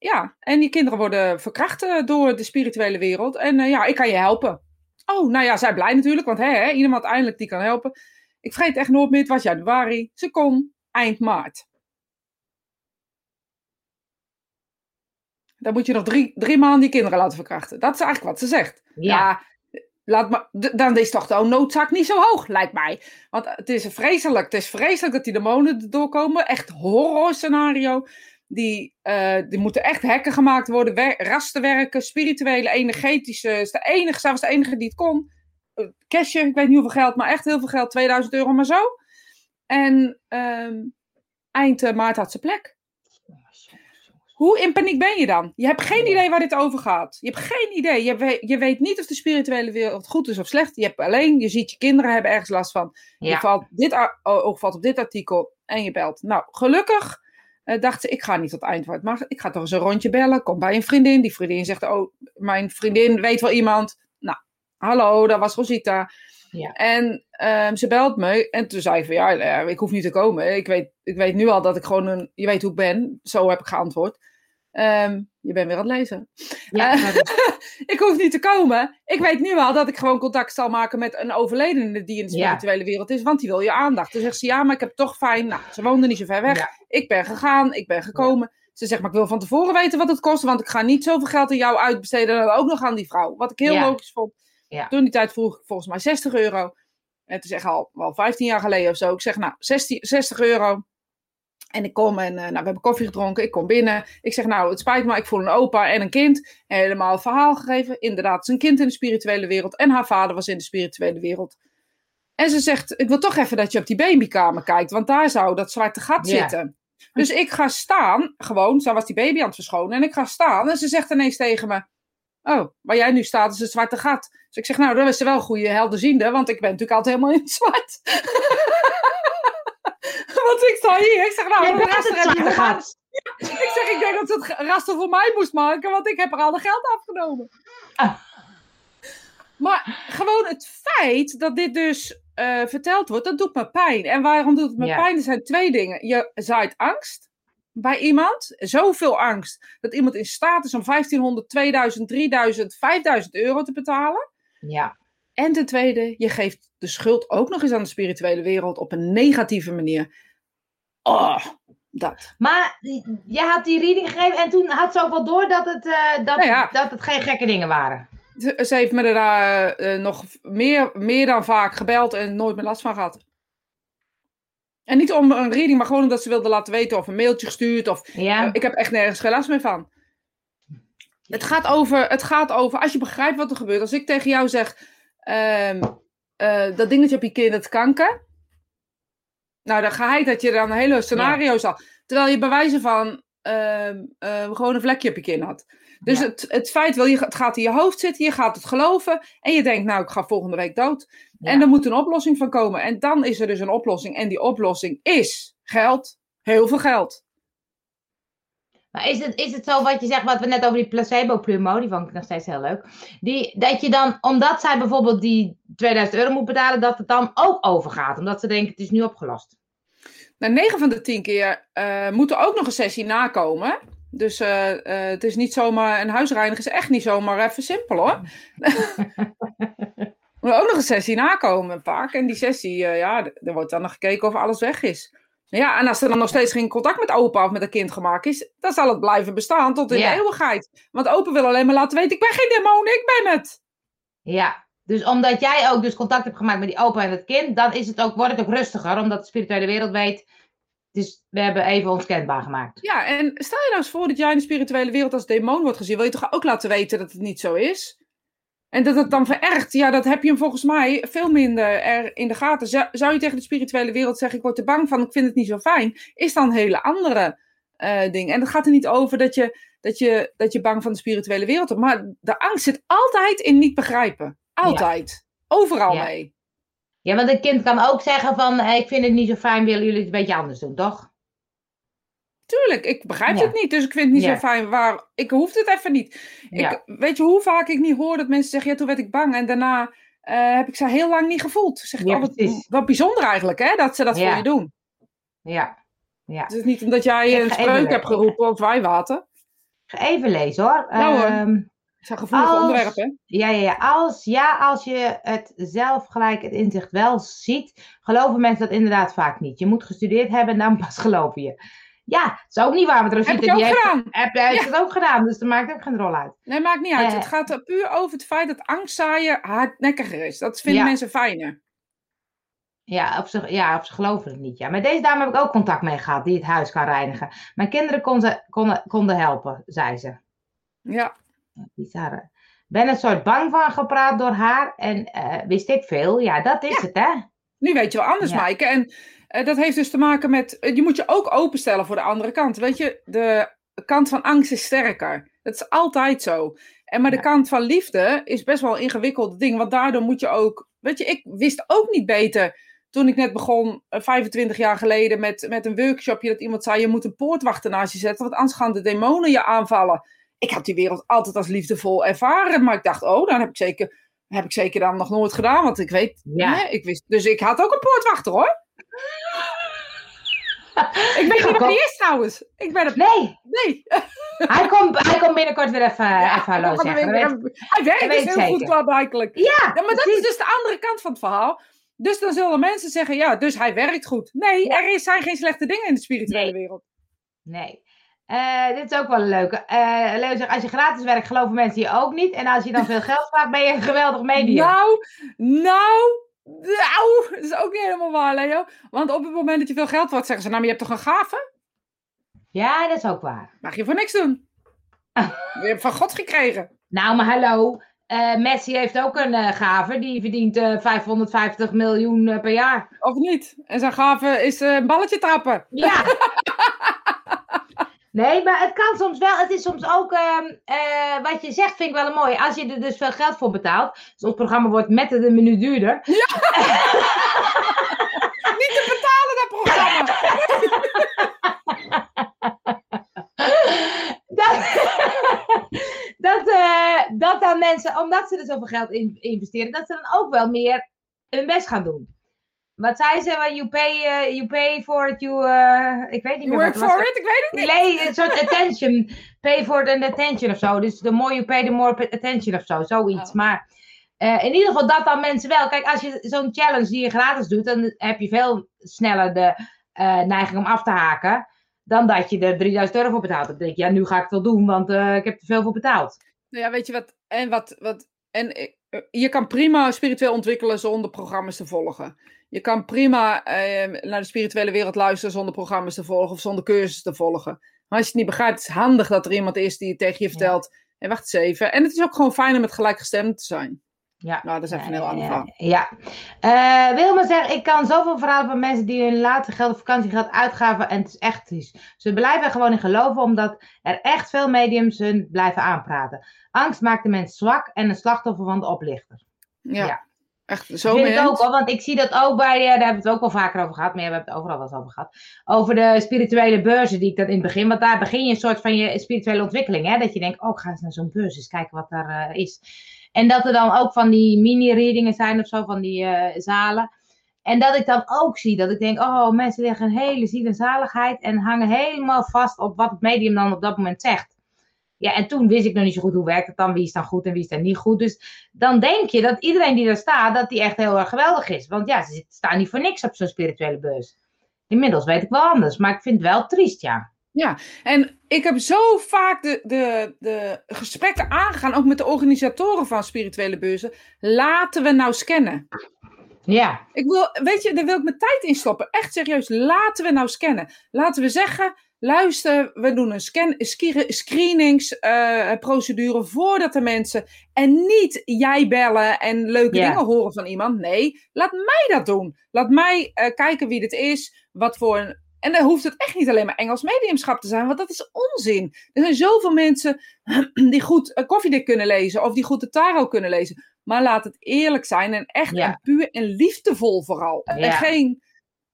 Speaker 2: ja, en die kinderen worden verkracht eh, door de spirituele wereld. En eh, ja, ik kan je helpen. Oh, nou ja, zij blij natuurlijk, want hè, hè, iemand eindelijk die kan helpen. Ik vreet echt nooit meer, het was januari. Ze kon eind maart. Dan moet je nog drie, drie maanden die kinderen laten verkrachten. Dat is eigenlijk wat ze zegt.
Speaker 1: Ja.
Speaker 2: Ja, laat maar, dan is toch de noodzaak niet zo hoog, lijkt mij. Want het is vreselijk. Het is vreselijk dat die demonen doorkomen. Echt horror scenario. Die, eh, die moeten echt hekken gemaakt worden. Wer, rasten werken, spirituele, energetische. Is de enige, zij was de enige die het kon. Eh, Cashje, ik weet niet hoeveel geld, maar echt heel veel geld. 2000 euro maar zo. En ehm, eind eh, maart had ze plek. Hoe in paniek ben je dan? Je hebt geen idee waar dit over gaat. Je hebt geen idee. Je weet, je weet niet of de spirituele wereld goed is of slecht. Je hebt alleen, je ziet je kinderen hebben ergens last van. Je valt dit oog valt op dit artikel en je belt. Nou, gelukkig eh, dacht ze, ik ga niet tot eind wat maar ik ga toch eens een rondje bellen. Kom bij een vriendin. Die vriendin zegt, oh, mijn vriendin weet wel iemand. Nou, hallo, dat was Rosita.
Speaker 1: Ja.
Speaker 2: En ehm, ze belt me en toen zei ik van ja, eh, ik hoef niet te komen. Ik weet, ik weet nu al dat ik gewoon een, je weet hoe ik ben. Zo heb ik geantwoord. Ehm, je bent weer aan het lezen.
Speaker 1: Ja,
Speaker 2: Eh, [laughs] ik hoef niet te komen. Ik weet nu al dat ik gewoon contact zal maken met een overledene die in de
Speaker 1: Ja.
Speaker 2: spirituele wereld is, want die wil je aandacht. Toen zegt ze ja, maar ik heb toch fijn. Nou, ze woonde niet zo ver weg.
Speaker 1: Ja.
Speaker 2: Ik ben gegaan, ik ben gekomen. Ze zegt, maar ik wil van tevoren weten wat het kost, want ik ga niet zoveel geld aan jou uitbesteden en ook nog aan die vrouw. Wat ik heel logisch vond. Toen die tijd vroeg ik volgens mij 60 euro. En het is echt al wel 15 jaar geleden of zo. Ik zeg, nou, 16, 60 euro. En ik kom en eh, nou, we hebben koffie gedronken. Ik kom binnen. Ik zeg, nou, het spijt me, ik voel een opa en een kind. Helemaal verhaal gegeven. Inderdaad, een kind in de spirituele wereld. En haar vader was in de spirituele wereld. En ze zegt, ik wil toch even dat je op die babykamer kijkt. Want daar zou dat zwarte gat zitten. Dus ik ga staan, gewoon, zo was die baby aan het verschonen. En ik ga staan en ze zegt ineens tegen me... Oh, waar jij nu staat is het zwarte gat. Dus ik zeg, nou, dat is wel een goede helderziende. Want ik ben natuurlijk altijd helemaal in het zwart. [laughs] want ik sta hier. Ik zeg, nou,
Speaker 1: Jij
Speaker 2: raster heb je. Ik zeg, ik denk dat ze het raster voor mij moest maken, want ik heb er al de geld afgenomen.
Speaker 1: Ah.
Speaker 2: Maar gewoon het feit dat dit dus eh, verteld wordt, dat doet me pijn. En waarom doet het me
Speaker 1: Ja.
Speaker 2: pijn? Er zijn twee dingen. Je zaait angst bij iemand. Zoveel angst dat iemand in staat is om 1500, 2000, 3000, 5000 euro te betalen.
Speaker 1: Ja,
Speaker 2: En ten tweede, je geeft de schuld ook nog eens aan de spirituele wereld op een negatieve manier. Oh, dat.
Speaker 1: maar je had die reading gegeven en toen had ze ook wel door dat het, eh, dat,
Speaker 2: Nou ja.
Speaker 1: dat het geen gekke dingen waren.
Speaker 2: Ze ze heeft me daar eh, eh, nog meer, meer dan vaak gebeld en nooit meer last van gehad. En niet om een reading, maar gewoon omdat ze wilde laten weten of een mailtje gestuurd. Of,
Speaker 1: Ja,
Speaker 2: ik heb echt nergens geen last meer van. Het gaat, over, het gaat over, als je begrijpt wat er gebeurt. Als ik tegen jou zeg, ehm, eh, dat dingetje op je kin, dat kanker. Nou, dan ga je dat je dan hele scenario's al. Terwijl je bij wijze van ehm, ehm, gewoon een vlekje op je kin had. Dus
Speaker 1: Ja.
Speaker 2: het, het feit wel, je, het gaat in je hoofd zitten, je gaat het geloven. En je denkt, nou, ik ga volgende week dood.
Speaker 1: Ja.
Speaker 2: En er moet een oplossing van komen. En dan is er dus een oplossing. En die oplossing is geld. Heel veel geld.
Speaker 1: Maar is het, is het zo wat je zegt, wat we net over die placebo-plumo, die vond ik nog steeds heel leuk. Die, dat je dan, omdat zij bijvoorbeeld die 2000 euro moet betalen, dat het dan ook overgaat. Omdat ze denken, het is nu opgelost.
Speaker 2: Nou, 9 van de 10 keer eh, moet er ook nog een sessie nakomen. Dus eh, eh, het is niet zomaar, een huisreiniger is echt niet zomaar even simpel hoor. [laughs] er moet ook nog een sessie nakomen vaak. En die sessie, ja, er wordt dan nog gekeken of alles weg is. Ja, en als er dan nog steeds geen contact met opa of met een kind gemaakt is, dan zal het blijven bestaan tot in
Speaker 1: Ja.
Speaker 2: de eeuwigheid. Want opa wil alleen maar laten weten, ik ben geen demon, ik ben het.
Speaker 1: Ja, dus omdat jij ook dus contact hebt gemaakt met die opa en het kind, dan is het ook, wordt het ook rustiger, omdat de spirituele wereld weet, dus we hebben even ons kenbaar gemaakt.
Speaker 2: Ja, en stel je nou eens voor dat jij in de spirituele wereld als demon wordt gezien. Wil je toch ook laten weten dat het niet zo is? En dat het dan verergt, ja, dat heb je hem volgens mij veel minder er in de gaten. Zou, zou je tegen de spirituele wereld zeggen, ik word er bang van, ik vind het niet zo fijn, is dan een hele andere eh ding. En het gaat er niet over dat je, dat, je, dat je bang van de spirituele wereld hebt, maar de angst zit altijd in niet begrijpen. Altijd. Overal
Speaker 1: Ja.
Speaker 2: mee.
Speaker 1: Ja, want een kind kan ook zeggen van, hey, ik vind het niet zo fijn, willen jullie het een beetje anders doen, toch?
Speaker 2: Tuurlijk, ik begrijp
Speaker 1: Ja.
Speaker 2: het niet, dus ik vind het niet
Speaker 1: Ja.
Speaker 2: zo fijn. Waar, ik hoef het even niet.
Speaker 1: Ja.
Speaker 2: Ik, weet je hoe vaak ik niet hoor dat mensen zeggen, ja, toen werd ik bang en daarna eh, heb ik ze heel lang niet gevoeld. Zeg ik, oh, wat, bijzonder eigenlijk, hè, dat ze dat voor je doen.
Speaker 1: Ja. Ja.
Speaker 2: Het is niet omdat jij een spreuk hebt geroepen op wijwater.
Speaker 1: Ga even lezen hoor.
Speaker 2: Hoor.
Speaker 1: Ehm,
Speaker 2: Het zijn gevoelige
Speaker 1: Als-
Speaker 2: onderwerpen.
Speaker 1: Ja, ja, ja. Als, ja, als je het zelf gelijk het inzicht wel ziet, geloven mensen dat inderdaad vaak niet. Je moet gestudeerd hebben en dan [laughs] pas geloven je. Ja, dat is ook niet waar, want
Speaker 2: Heb
Speaker 1: Rosita
Speaker 2: ik ook
Speaker 1: die heeft,
Speaker 2: gedaan.
Speaker 1: heb, heeft
Speaker 2: Ja.
Speaker 1: het ook gedaan, dus dat maakt ook geen rol uit.
Speaker 2: Nee, maakt niet uit.
Speaker 1: Eh.
Speaker 2: het gaat er puur over het feit dat angstzaaien hardnekkiger is. Dat vinden
Speaker 1: Ja.
Speaker 2: mensen fijner.
Speaker 1: Ja, op ze, ja, op ze geloven het niet. Ja. Met deze dame heb ik ook contact mee gehad, die het huis kan reinigen. Mijn kinderen kon ze, konden, konden helpen, zei ze.
Speaker 2: Ja.
Speaker 1: Bizarre. Ben een soort bang van gepraat door haar en eh, wist ik veel. Ja, dat is
Speaker 2: Ja.
Speaker 1: het, hè?
Speaker 2: Nu weet je wel anders,
Speaker 1: Ja.
Speaker 2: Maaike. En eh, dat heeft dus te maken met. eh, je moet je ook openstellen voor de andere kant. Weet je, de kant van angst is sterker. Dat is altijd zo. En maar de kant van liefde is best wel een ingewikkeld ding. Want daardoor moet je ook. Weet je, ik wist ook niet beter. Toen ik net begon, eh, 25 jaar geleden, met, met een workshopje, dat iemand zei: Je moet een poortwachter naast je zetten, want anders gaan de demonen je aanvallen. Ik heb die wereld altijd als liefdevol ervaren, maar ik dacht: Oh, dan heb ik zeker Heb ik zeker dan nog nooit gedaan, want ik weet,
Speaker 1: Ja.
Speaker 2: hè, ik wist, dus ik had ook een poortwachter hoor. Ik weet niet wat die is trouwens. Ik ben het,
Speaker 1: Nee,
Speaker 2: nee.
Speaker 1: hij komt, hij komt binnenkort weer even,
Speaker 2: Ja,
Speaker 1: even hallo zeggen. Dat
Speaker 2: weer-
Speaker 1: weet-
Speaker 2: Hij werkt dus heel goed klaarblijkelijk.
Speaker 1: Ja,
Speaker 2: Ja, maar dat is dus de andere kant van het verhaal. Dus dan zullen mensen zeggen, ja, dus hij werkt goed. Nee,
Speaker 1: Ja.
Speaker 2: er is- zijn geen slechte dingen in de spirituele
Speaker 1: Nee.
Speaker 2: wereld.
Speaker 1: Nee. Eh, dit is ook wel een leuke. Eh Leo zegt, als je gratis werkt, geloven mensen je ook niet. En als je dan veel geld vraagt, ben je een geweldig medium.
Speaker 2: Nou, nou, nou, dat is ook niet helemaal waar, Leo. Want op het moment dat je veel geld wordt, zeggen ze, nou, maar je hebt toch een gave?
Speaker 1: Ja, dat is ook waar.
Speaker 2: Mag je voor niks doen. [laughs] Je hebt van God gekregen.
Speaker 1: Nou, maar hallo. Eh, Messi heeft ook een eh, gave. Die verdient eh, 550 miljoen per jaar.
Speaker 2: Of niet? En zijn gave is een balletje trappen.
Speaker 1: Ja. [laughs] Nee, maar het kan soms wel. Het is soms ook, ehm, eh, wat je zegt, vind ik wel een mooi. Als je er dus veel geld voor betaalt. Dus ons programma wordt met de minuut duurder. [laughs]
Speaker 2: Niet te betalen, dat programma. [laughs]
Speaker 1: dat, [laughs] dat, eh, dat dan mensen, omdat ze er zoveel geld in investeren, dat ze dan ook wel meer hun best gaan doen. Wat zei ze? Well, You pay, eh, you pay for it, you... eh, ik weet niet
Speaker 2: You
Speaker 1: meer
Speaker 2: work
Speaker 1: het was.
Speaker 2: for it, ik weet het niet.
Speaker 1: Nee, een soort attention. [laughs] Pay for the attention of zo. Dus the more you pay, the more attention of zo. Zoiets.
Speaker 2: Oh.
Speaker 1: Maar eh, in ieder geval dat dan mensen wel. Kijk, als je zo'n challenge die je gratis doet, dan heb je veel sneller de neiging om af te haken. Dan dat je er 3000 euro voor betaalt. Dan denk je, ja, nu ga ik het wel doen, want ik heb er veel voor betaald.
Speaker 2: Nou ja, weet je wat? En wat, wat en je kan prima spiritueel ontwikkelen zonder programma's te volgen. Je kan prima eh, naar de spirituele wereld luisteren zonder programma's te volgen of zonder cursussen te volgen. Maar als je het niet begrijpt, is het handig dat er iemand is die het tegen je vertelt. En wacht eens even. En het is ook gewoon fijn om met gelijkgestemd te zijn.
Speaker 1: Ja.
Speaker 2: Nou, dat is even een heel ander
Speaker 1: ja,
Speaker 2: verhaal.
Speaker 1: ja. Eh, Wilma zegt, ik kan zoveel verhalen van mensen die hun later geld of vakantiegeld uitgaven en het is echt triest. Ze blijven gewoon in geloven omdat er echt veel mediums hun blijven aanpraten. Angst maakt de mens zwak en een slachtoffer van de oplichter.
Speaker 2: Ja,
Speaker 1: Ja.
Speaker 2: Echt zo
Speaker 1: Vind ik ook hoor, want ik zie dat ook bij, ja, daar hebben we het ook wel vaker over gehad, maar ja, we hebben het overal wel eens over gehad. Over de spirituele beurzen die ik dat in het begin, want daar begin je een soort van je spirituele ontwikkeling, hè. Dat je denkt, oh, ik ga eens naar zo'n beurs, eens kijken wat daar eh, is. En dat er dan ook van die mini-readingen zijn of zo, van die eh, zalen. En dat ik dan ook zie, dat ik denk, oh, mensen leggen een hele ziel en zaligheid en hangen helemaal vast op wat het medium dan op dat moment zegt. Ja, en toen wist ik nog niet zo goed hoe werkt het dan, wie is dan goed en wie is dan niet goed. Dus dan denk je dat iedereen die daar staat, dat die echt heel erg geweldig is. Want ja, ze staan niet voor niks op zo'n spirituele beurs. Inmiddels weet ik wel anders, maar ik vind het wel triest, ja.
Speaker 2: En ik heb zo vaak de, de, de gesprekken aangegaan, ook met de organisatoren van spirituele beurzen. Laten we nou scannen.
Speaker 1: Ja,
Speaker 2: Ik wil, weet je, daar wil ik mijn tijd in stoppen. Echt serieus, laten we nou scannen. Laten we zeggen, luister, we doen een scan, screeningsprocedure voordat de mensen. En niet jij bellen en leuke dingen horen van iemand. Nee, laat mij dat doen. Laat mij eh, kijken wie dit is, wat voor een. En dan hoeft het echt niet alleen maar Engels mediumschap te zijn, want dat is onzin. Er zijn zoveel mensen [clears throat] die goed eh, koffiedik kunnen lezen of die goed de tarot kunnen lezen. Maar laat het eerlijk zijn en echt en puur en liefdevol vooral. En geen.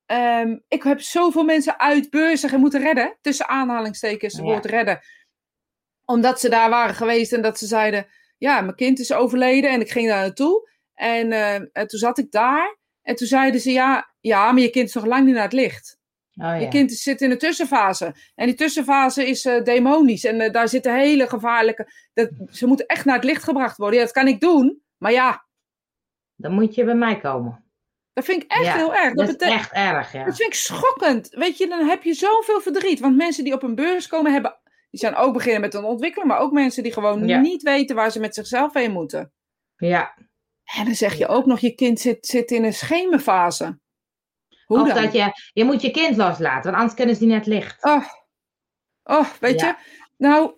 Speaker 2: Ehm, ik heb zoveel mensen uit beurzen moeten redden. Tussen aanhalingstekens het
Speaker 1: Ja.
Speaker 2: woord redden. Omdat ze daar waren geweest en dat ze zeiden: Ja, mijn kind is overleden en ik ging daar naartoe. En, eh, en toen zat ik daar. En toen zeiden ze: Ja, ja maar je kind is nog lang niet naar het licht.
Speaker 1: oh
Speaker 2: Je
Speaker 1: ja.
Speaker 2: kind zit in een tussenfase. En die tussenfase is eh, demonisch. En eh, daar zitten hele gevaarlijke. Dat, ze moeten echt naar het licht gebracht worden. Ja, dat kan ik doen. Maar ja,
Speaker 1: Dan moet je bij mij komen.
Speaker 2: Dat vind ik echt
Speaker 1: Ja,
Speaker 2: heel erg. Dat,
Speaker 1: Dat is echt erg, ja.
Speaker 2: dat vind ik schokkend. Weet je, dan heb je zoveel verdriet. Want mensen die op een beurs komen hebben. Die zijn ook beginnen met een ontwikkeling. Maar ook mensen die gewoon
Speaker 1: Ja.
Speaker 2: niet weten waar ze met zichzelf heen moeten.
Speaker 1: Ja.
Speaker 2: En dan zeg je ook nog: je kind zit, zit in een schemerfase. Hoe
Speaker 1: Of
Speaker 2: dan?
Speaker 1: dat je, je moet je kind loslaten, want anders kunnen ze die net licht.
Speaker 2: Oh, oh weet
Speaker 1: Ja.
Speaker 2: je? Nou,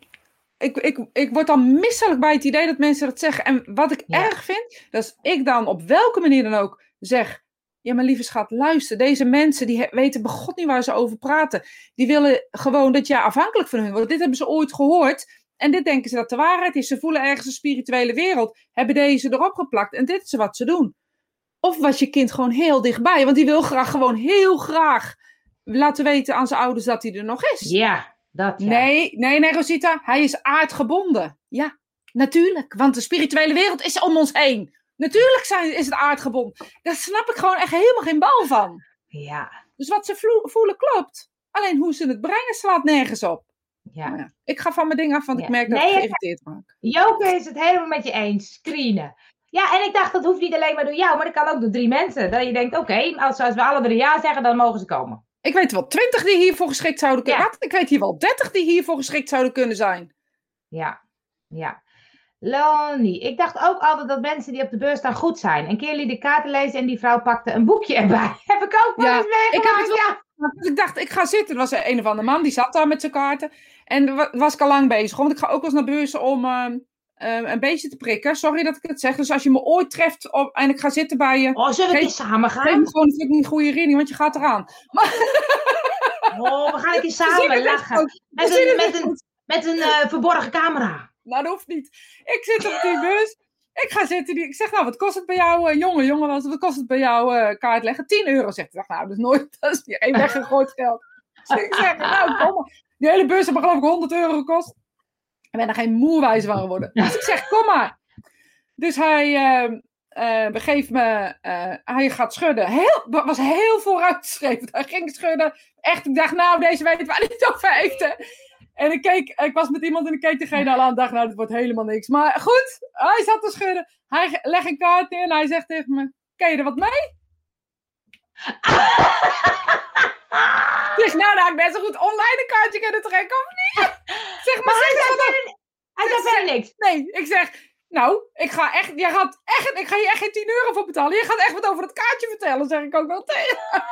Speaker 2: ik, ik, ik word dan misselijk bij het idee dat mensen dat zeggen. En wat ik erg vind, dat is ik dan op welke manier dan ook zeg... Ja, mijn lieve schat, luister. Deze mensen die weten begot niet waar ze over praten. Die willen gewoon dat jij afhankelijk van hun wordt. Dit hebben ze ooit gehoord. En dit denken ze dat de waarheid is. Ze voelen ergens een spirituele wereld. Hebben deze erop geplakt. En dit is wat ze doen. Of was je kind gewoon heel dichtbij. Want die wil graag gewoon heel graag laten weten aan zijn ouders dat hij er nog is.
Speaker 1: Ja, dat ja.
Speaker 2: Nee, nee, nee, Rosita. Hij is aardgebonden. Ja, natuurlijk. Want de spirituele wereld is om ons heen. Natuurlijk zijn, is het aardgebonden. Daar snap ik gewoon echt helemaal geen bal van.
Speaker 1: Ja,
Speaker 2: Dus wat ze voelen klopt. Alleen hoe ze het brengen slaat nergens op.
Speaker 1: ja.
Speaker 2: Ja, ik ga van mijn ding af, want ik merk dat
Speaker 1: Nee,
Speaker 2: ik geïrriteerd raak.
Speaker 1: Joke is het helemaal met je eens. Screenen. Ja, en ik dacht, dat hoeft niet alleen maar door jou, maar dat kan ook door drie mensen. Dat je denkt, oké, als, als we alle drie ja zeggen, dan mogen ze komen.
Speaker 2: Ik weet wel twintig die hiervoor geschikt zouden kunnen.
Speaker 1: Ja.
Speaker 2: Ik weet hier wel dertig die hiervoor geschikt zouden kunnen zijn.
Speaker 1: Ja, ja. Lonnie, ik dacht ook altijd dat mensen die op de beurs staan goed zijn. Een keer liet ik kaarten lezen en die vrouw pakte een boekje erbij. [laughs] Heb ik ook wel
Speaker 2: Ja,
Speaker 1: eens
Speaker 2: ik heb
Speaker 1: meegemaakt,
Speaker 2: het
Speaker 1: ja.
Speaker 2: Dus ik dacht, ik ga zitten. Er was een of andere man, die zat daar met zijn kaarten. En wa- was ik al lang bezig. Want ik ga ook wel eens naar beurzen om ehm, ehm, een beetje te prikken. Sorry dat ik het zeg. Dus als je me ooit treft op, en ik ga zitten bij je...
Speaker 1: Oh, zullen we
Speaker 2: Geef-
Speaker 1: keer samen
Speaker 2: Geef
Speaker 1: gaan?
Speaker 2: me gewoon een goede reading, want je gaat eraan.
Speaker 1: Oh, we gaan een keer [laughs] samen lachen. Met een, met
Speaker 2: echt
Speaker 1: een, met een eh, verborgen camera.
Speaker 2: Nou, dat hoeft niet. Ik zit op die bus. Ik ga zitten. Die, ik zeg, nou, wat kost het bij jou? eh, jongen, jongen, wat kost het bij jou eh, kaart leggen? 10 euro, zegt hij. Nou, dat is nooit, [laughs] dat is niet één weggegooid geld. Dus ik zeg, nou, kom maar. Die hele bus heeft me geloof ik 100 euro gekost. Ik ben er geen moerwijs van geworden. Dus ik zeg, kom maar. Dus hij begeeft me, hij gaat schudden. Heel, was heel vooruitgeschreven. Hij ging schudden. Echt, ik dacht, nou, deze weet waar hij het over heeft. En ik keek, ik was met iemand en ik keek degene al aan en dacht, nou, dit wordt helemaal niks. Maar goed, hij zat te schudden. Hij legt een kaart neer en hij zegt tegen me, ken je er wat mee? Zeg, nou, had ik best een goed online een kaartje kunnen trekken, of niet? Zeg maar,
Speaker 1: Maar hij zei verder, hij zei verder niks.
Speaker 2: Nee, ik zeg, nou, ik ga echt, jij gaat echt, ik ga je echt geen 10 euro voor betalen. Je gaat echt wat over het kaartje vertellen, zeg ik ook wel tegen. [laughs]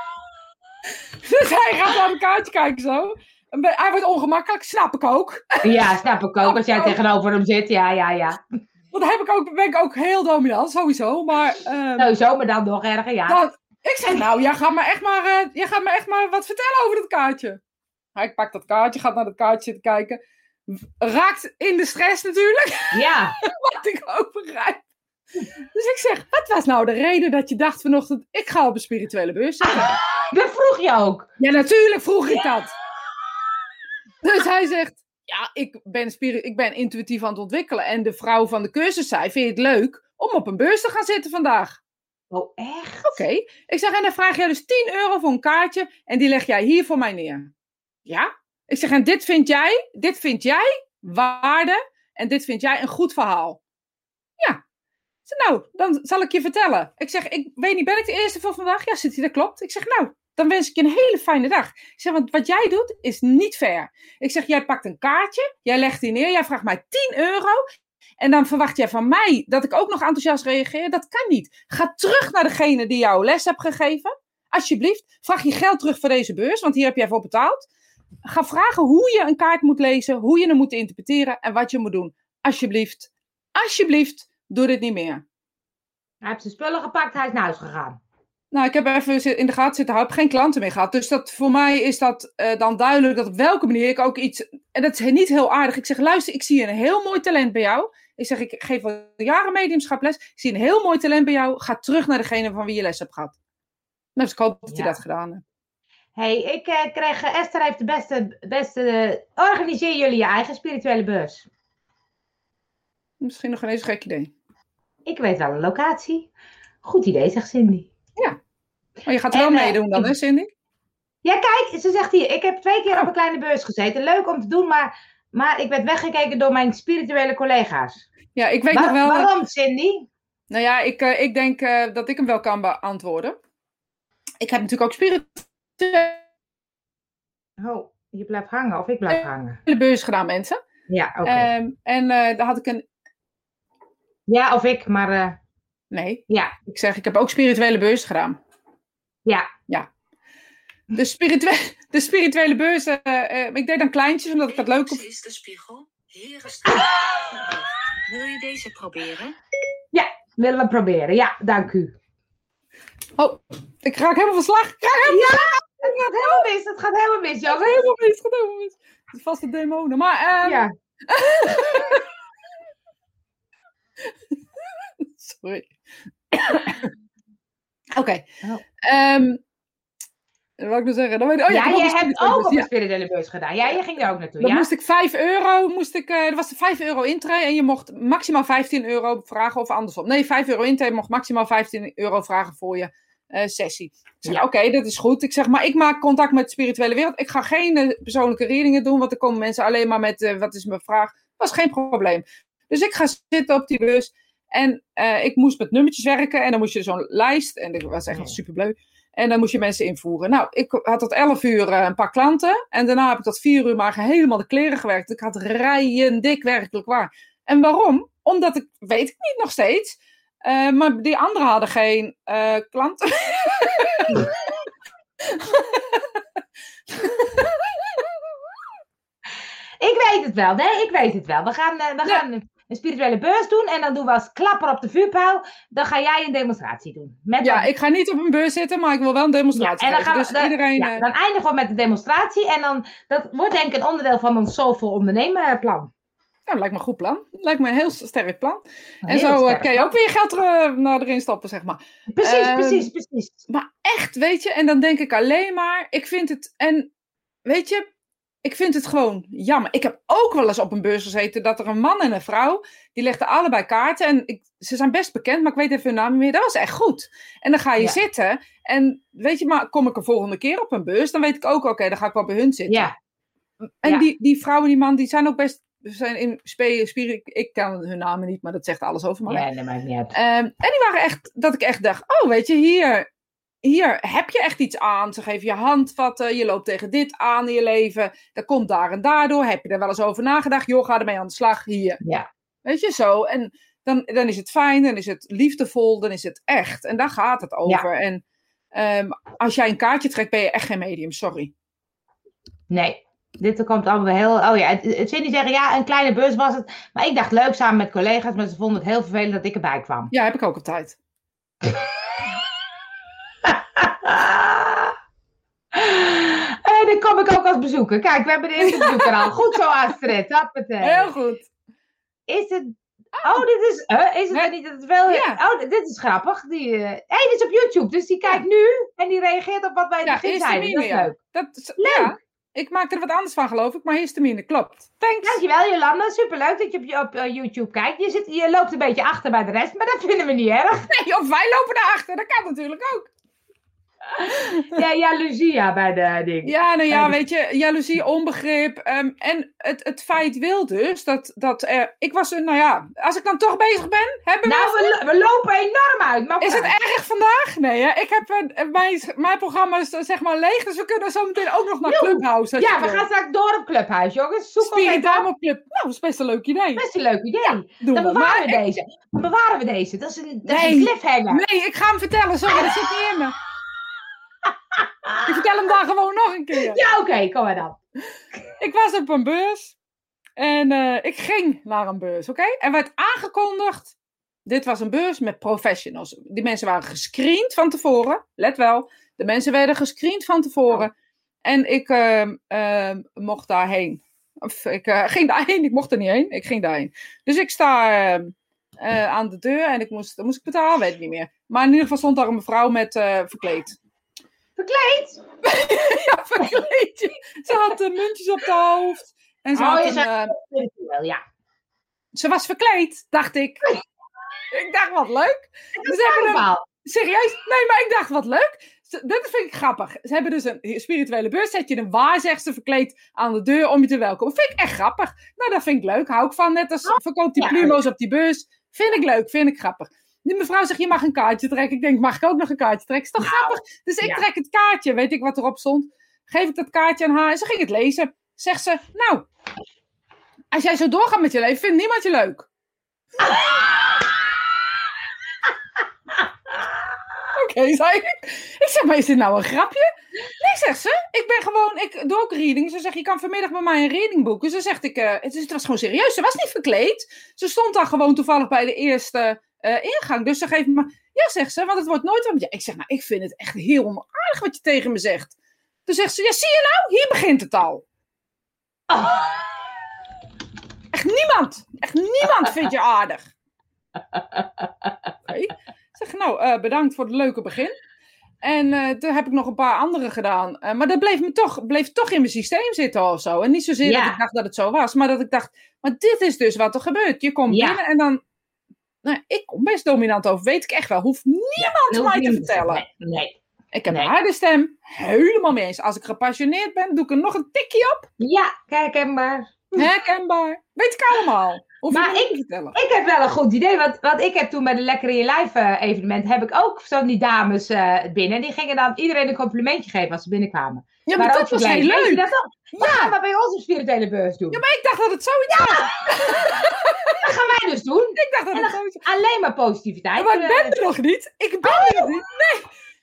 Speaker 2: Dus hij gaat naar het kaartje kijken zo. Hij wordt ongemakkelijk, snap ik ook.
Speaker 1: Ja, snap ik ook. Als jij tegenover hem zit, ja, ja, ja.
Speaker 2: Want dan heb ik ook, ben ik ook heel dominant, sowieso. Maar ehm,
Speaker 1: Sowieso, maar dan nog erger, ja.
Speaker 2: dan, ik zeg, nou, jij gaat, me echt maar, eh, jij gaat me echt maar wat vertellen over dat kaartje. Hij pakt dat kaartje, gaat naar dat kaartje zitten kijken. Raakt in de stress natuurlijk. [laughs]
Speaker 1: Ja,
Speaker 2: Wat ik ook begrijp. Dus ik zeg, wat was nou de reden dat je dacht vanochtend, ik ga op een spirituele beurs zitten?
Speaker 1: dat vroeg je ook.
Speaker 2: Ja, natuurlijk vroeg ik dat. Dus hij zegt, ja, ik ben, ik ben intuïtief aan het ontwikkelen. En de vrouw van de cursus zei, vind je het leuk om op een beurs te gaan zitten vandaag?
Speaker 1: Oh, echt?
Speaker 2: Oké. Ik zeg, en dan vraag jij dus 10 euro voor een kaartje en die leg jij hier voor mij neer. Ja? Ik zeg, en dit vind jij, dit vind jij waarde en dit vind jij een goed verhaal. Ja. Ik zeg, nou, dan zal ik je vertellen. Ik zeg, ik weet niet, ben ik de eerste voor vandaag? Ja, zit hij, dat klopt. Ik zeg, nou, dan wens ik je een hele fijne dag. Ik zeg, want wat jij doet is niet fair. Ik zeg, jij pakt een kaartje, jij legt die neer, jij vraagt mij 10 euro. En dan verwacht jij van mij dat ik ook nog enthousiast reageer. Dat kan niet. Ga terug naar degene die jou les hebt gegeven. Alsjeblieft. Vraag je geld terug voor deze beurs, want hier heb jij voor betaald. Ga vragen hoe je een kaart moet lezen, hoe je hem moet interpreteren en wat je moet doen. Alsjeblieft. Alsjeblieft, doe dit niet meer.
Speaker 1: Hij heeft zijn spullen gepakt, hij is naar huis gegaan.
Speaker 2: Nou, ik heb even in de gaten zitten houden, ik heb geen klanten meer gehad. Dus dat, voor mij is dat eh, dan duidelijk dat op welke manier ik ook iets... En dat is niet heel aardig. Ik zeg, luister, ik zie een heel mooi talent bij jou. Ik zeg, ik geef al jaren mediumschap les. Ik zie een heel mooi talent bij jou. Ga terug naar degene van wie je les hebt gehad. Nou, dus ik hoop dat hij
Speaker 1: Ja.
Speaker 2: dat gedaan heeft.
Speaker 1: hey, ik eh, kreeg, eh, Esther heeft de beste, beste organiseer jullie je eigen spirituele beurs.
Speaker 2: Misschien nog een eens gek idee.
Speaker 1: Ik weet wel een locatie. Goed idee, zegt Cindy.
Speaker 2: Maar je gaat er wel
Speaker 1: eh,
Speaker 2: meedoen dan, hè Cindy?
Speaker 1: Ja, kijk, ze zegt hier, ik heb twee keer op een kleine beurs gezeten. Leuk om te doen, maar, maar ik werd weggekeken door mijn spirituele collega's.
Speaker 2: Ja, ik weet
Speaker 1: Waar-
Speaker 2: nog wel... dat-
Speaker 1: waarom, Cindy?
Speaker 2: Nou ja, ik, eh, ik denk eh, dat ik hem wel kan beantwoorden. Ik heb natuurlijk ook spirituele
Speaker 1: Oh, je blijft hangen of ik blijf hangen?
Speaker 2: beurs gedaan, mensen.
Speaker 1: Ja, oké.
Speaker 2: Ehm, en eh, daar had ik een...
Speaker 1: ja, of ik, maar
Speaker 2: Nee,
Speaker 1: ja,
Speaker 2: ik zeg, ik heb ook spirituele beurs gedaan.
Speaker 1: Ja.
Speaker 2: De, spiritue de spirituele beurs, eh, eh, ik deed dan kleintjes, omdat ik dat leuk vond.
Speaker 3: is de spiegel. Heren staan. Wil je deze proberen?
Speaker 1: Willen we proberen? Ja, dank u.
Speaker 2: Oh, ik raak helemaal van slag. Ik raak helemaal,
Speaker 1: Het gaat helemaal mis, het gaat helemaal mis,
Speaker 2: het gaat helemaal mis, het gaat helemaal mis. Het is vast de demonen. Maar, ehm,
Speaker 1: Ja. [laughs]
Speaker 2: Sorry. [coughs] Oké.
Speaker 1: Oh.
Speaker 2: Ehm, wat ik nou zeggen? Dan weet ik, oh, ja,
Speaker 1: ja, je hebt ook
Speaker 2: bus,
Speaker 1: op spirituele beurs gedaan. Ja, je ging er ook naartoe,
Speaker 2: Dan
Speaker 1: ja?
Speaker 2: moest ik 5 euro, moest ik, eh, er was 5 euro intree en je mocht maximaal 15 euro vragen of andersom. Nee, 5 euro intree, je mocht maximaal 15 euro vragen voor je eh, sessie. Ik zeg,
Speaker 1: Ja.
Speaker 2: oké, dat is goed. Ik zeg, maar ik maak contact met de spirituele wereld. Ik ga geen eh, persoonlijke readingen doen, want dan komen mensen alleen maar met, wat is mijn vraag? was geen probleem. Dus ik ga zitten op die bus en eh, ik moest met nummertjes werken en dan moest je zo'n lijst, en dat was echt superleuk. En dan moest je mensen invoeren. Nou, ik had tot 11 uur eh, een paar klanten. En daarna heb ik tot 4 uur maar helemaal de kleren gewerkt. Ik had rijen dik, werkelijk waar. En waarom? Omdat ik, weet ik niet nog steeds. eh, maar die anderen hadden geen klanten. [laughs]
Speaker 1: Ik weet het wel, nee, ik weet het wel. We gaan, we
Speaker 2: Ja.
Speaker 1: Een spirituele beurs doen en dan doen we als klapper op de vuurpijl. Dan ga jij een demonstratie doen. Met
Speaker 2: Ja,
Speaker 1: een-
Speaker 2: ik ga niet op een beurs zitten, maar ik wil wel een
Speaker 1: Ja,
Speaker 2: demonstratie
Speaker 1: en dan, gaan we,
Speaker 2: Dus
Speaker 1: dan,
Speaker 2: iedereen...
Speaker 1: ja,
Speaker 2: eh,
Speaker 1: dan eindigen we met de demonstratie. En dan, dat wordt denk ik een onderdeel van ons Soulful ondernemen plan.
Speaker 2: nou, lijkt me een goed plan. Lijkt me een heel sterk plan. En zo eh, kan je ook weer je geld er, eh, naar erin stoppen, zeg maar.
Speaker 1: Precies,
Speaker 2: Ehm,
Speaker 1: precies, precies.
Speaker 2: Maar echt, weet je, en dan denk ik alleen maar, ik vind het, en weet je, ik vind het gewoon jammer. Ik heb ook wel eens op een beurs gezeten dat er een man en een vrouw, die legden allebei kaarten en ik, ze zijn best bekend, maar ik weet even hun naam niet meer. Dat was echt goed. En dan ga je
Speaker 1: Ja.
Speaker 2: zitten en weet je, maar kom ik een volgende keer op een beurs, dan weet ik ook, oké, dan ga ik wel bij hun zitten.
Speaker 1: Ja,
Speaker 2: En
Speaker 1: ja.
Speaker 2: die, die vrouw en die man, die zijn ook best, zijn in spirit, ik kan hun namen niet, maar dat zegt alles over mij.
Speaker 1: ja, dat maakt niet uit.
Speaker 2: Ehm, en die waren echt, dat ik echt dacht, oh weet je, hier, hier heb je echt iets aan. Ze geven je handvatten, je loopt tegen dit aan in je leven. Dat komt daar en daardoor. Heb je er wel eens over nagedacht? Joh, ga ermee aan de slag, hier.
Speaker 1: Ja.
Speaker 2: Weet je, zo. En dan, dan is het fijn, dan is het liefdevol, dan is het echt. En daar gaat het over. En ehm, als jij een kaartje trekt, ben je echt geen medium, sorry.
Speaker 1: Nee, dit komt allemaal heel... Oh ja, het, het Cindy zeggen, ja, een kleine beurs was het. Maar ik dacht leuk samen met collega's, maar ze vonden het heel vervelend dat ik erbij kwam.
Speaker 2: Ja, heb ik ook op tijd. [laughs] [laughs]
Speaker 1: En dan kom ik ook als bezoeker. Kijk, we hebben de eerste bezoeker al. Goed zo, Astrid. Hoppatee.
Speaker 2: Heel goed.
Speaker 1: Is het... Oh, dit is... is het
Speaker 2: Nee.
Speaker 1: niet dat het wel...
Speaker 2: Ja.
Speaker 1: Oh, dit is grappig. Die, eh hey, dit is op YouTube. Dus die kijkt nu en die reageert op wat wij in
Speaker 2: Ja,
Speaker 1: begin zeiden. Dat is leuk.
Speaker 2: Dat, is-
Speaker 1: Leuk.
Speaker 2: Ja, ik maak er wat anders van, geloof ik. Maar histamine, klopt. Thanks.
Speaker 1: Dankjewel, Jolanda. Superleuk dat je op, je- op eh, YouTube kijkt. Je, zit, je loopt een beetje achter bij de rest, maar dat vinden we niet erg.
Speaker 2: Nee, of wij lopen daarachter. Dat kan natuurlijk ook.
Speaker 1: Ja, jaloezie ja, bij de ding.
Speaker 2: Ja, nou ja, weet je, jaloezie, onbegrip. ehm, en het, het feit wil dus dat, dat er... Ik was, een- nou ja, als ik dan toch bezig ben, hebben we...
Speaker 1: Nou, we, lo- we lopen enorm uit. Maar
Speaker 2: Is het erg vandaag? Nee, hè? ik heb een- mijn, mijn programma is eh, zeg maar leeg, dus we kunnen zo meteen ook nog naar
Speaker 1: Joe.
Speaker 2: Clubhouse.
Speaker 1: Ja, we
Speaker 2: wil.
Speaker 1: gaan straks door op Clubhuis, jongens. Zoek
Speaker 2: Spiritama
Speaker 1: op.
Speaker 2: Club. Nou, dat is best een leuk idee.
Speaker 1: Best een leuk idee.
Speaker 2: Doen
Speaker 1: Dan
Speaker 2: we.
Speaker 1: bewaren
Speaker 2: Maar
Speaker 1: we deze. Dan bewaren we deze. Dat is een, dat is
Speaker 2: Nee.
Speaker 1: een cliffhanger.
Speaker 2: Nee, ik ga hem vertellen. Sorry, dat zit niet in me. Ik vertel hem dan gewoon nog een keer.
Speaker 1: Ja, oké, kom maar dan.
Speaker 2: Ik was op een beurs. En eh, ik ging naar een beurs, oké? En werd aangekondigd. Dit was een beurs met professionals. Die mensen waren gescreend van tevoren. Let wel. De mensen werden gescreend van tevoren. En ik ehm, ehm, mocht daarheen. Of ik eh, ging daarheen. Ik mocht er niet heen. Ik ging daarheen. Dus ik sta ehm, eh, aan de deur en ik moest, moest ik betalen, weet ik niet meer. Maar in ieder geval stond daar een mevrouw met verkleed.
Speaker 1: Verkleed? [laughs]
Speaker 2: ja, verkleed. Ze had eh, muntjes op de hoofd. En ze,
Speaker 1: Oh,
Speaker 2: had een, eh,
Speaker 1: Spiritueel, ja.
Speaker 2: ze was verkleed, dacht ik. [laughs] ik dacht, wat leuk. Hebben een,
Speaker 1: Allemaal.
Speaker 2: serieus? Nee, maar ik dacht, wat leuk. Ze- Dat vind ik grappig. Ze hebben dus een spirituele beurs. Zet je een waarzegster verkleed aan de deur om je te welkomen. Vind ik echt grappig. Nou, dat vind ik leuk. Hou ik van. Net als verkoopt die plumo's op die beurs. Vind ik leuk. Vind ik grappig. Die mevrouw zegt, je mag een kaartje trekken. Ik denk, mag ik ook nog een kaartje trekken? Is toch
Speaker 1: Nou,
Speaker 2: grappig? Dus ik
Speaker 1: ja.
Speaker 2: trek het kaartje. Weet ik wat erop stond? Geef ik dat kaartje aan haar. En ze ging het lezen. Zegt ze, nou, als jij zo doorgaat met je leven, vindt niemand je leuk. [laughs] Oké, zei ik. Ik zeg, maar is dit nou een grapje? Nee, zegt ze. Ik ben gewoon, ik doe ook reading. Ze zegt, je kan vanmiddag bij mij een reading boeken. Ze zegt, ik, eh, het was gewoon serieus. Ze was niet verkleed. Ze stond daar gewoon toevallig bij de eerste eh, ingang. Dus ze geeft me, ja, zegt ze, want het wordt nooit wat. Ja, ik zeg, nou, ik vind het echt heel onaardig wat je tegen me zegt. Toen zegt ze, ja, zie je nou? Hier begint het al. Echt niemand, echt niemand vindt je aardig. [laughs] Ik zeg, nou, eh, bedankt voor het leuke begin. En eh, toen heb ik nog een paar andere gedaan. Maar dat bleef, me toch, bleef toch in mijn systeem zitten of zo. En niet zozeer
Speaker 1: Ja.
Speaker 2: dat ik dacht dat het zo was, maar dat ik dacht, maar dit is dus wat er gebeurt. Je komt
Speaker 1: Ja.
Speaker 2: binnen en dan, nou, ik kom best dominant over, weet ik echt wel. Hoeft niemand mij te vertellen.
Speaker 1: Nee, nee.
Speaker 2: Ik heb
Speaker 1: Nee.
Speaker 2: een harde stem, helemaal mee eens. Als ik gepassioneerd ben, doe ik er nog een tikje op.
Speaker 1: Ja, maar.
Speaker 2: Herkenbaar. Weet ik allemaal.
Speaker 1: Maar
Speaker 2: vertellen.
Speaker 1: Ik heb wel een goed idee, want, want ik heb toen bij de Lekker in je Lijf eh, evenement, heb ik ook zo die dames eh, binnen. Die gingen dan iedereen een complimentje geven als ze binnenkwamen.
Speaker 2: Ja, maar
Speaker 1: Maar
Speaker 2: dat was heel
Speaker 1: je
Speaker 2: leuk.
Speaker 1: dat gaan we bij ons op spirituele beurs doen.
Speaker 2: Ja, maar ik dacht dat het zoiets was. [laughs]
Speaker 1: Dat gaan wij dus doen.
Speaker 2: Ik dacht dat
Speaker 1: En
Speaker 2: het zoiets.
Speaker 1: Alleen maar positiviteit.
Speaker 2: Ja, maar ik
Speaker 1: Eh,
Speaker 2: ben er nog niet. Ik ben er nog niet. Nee.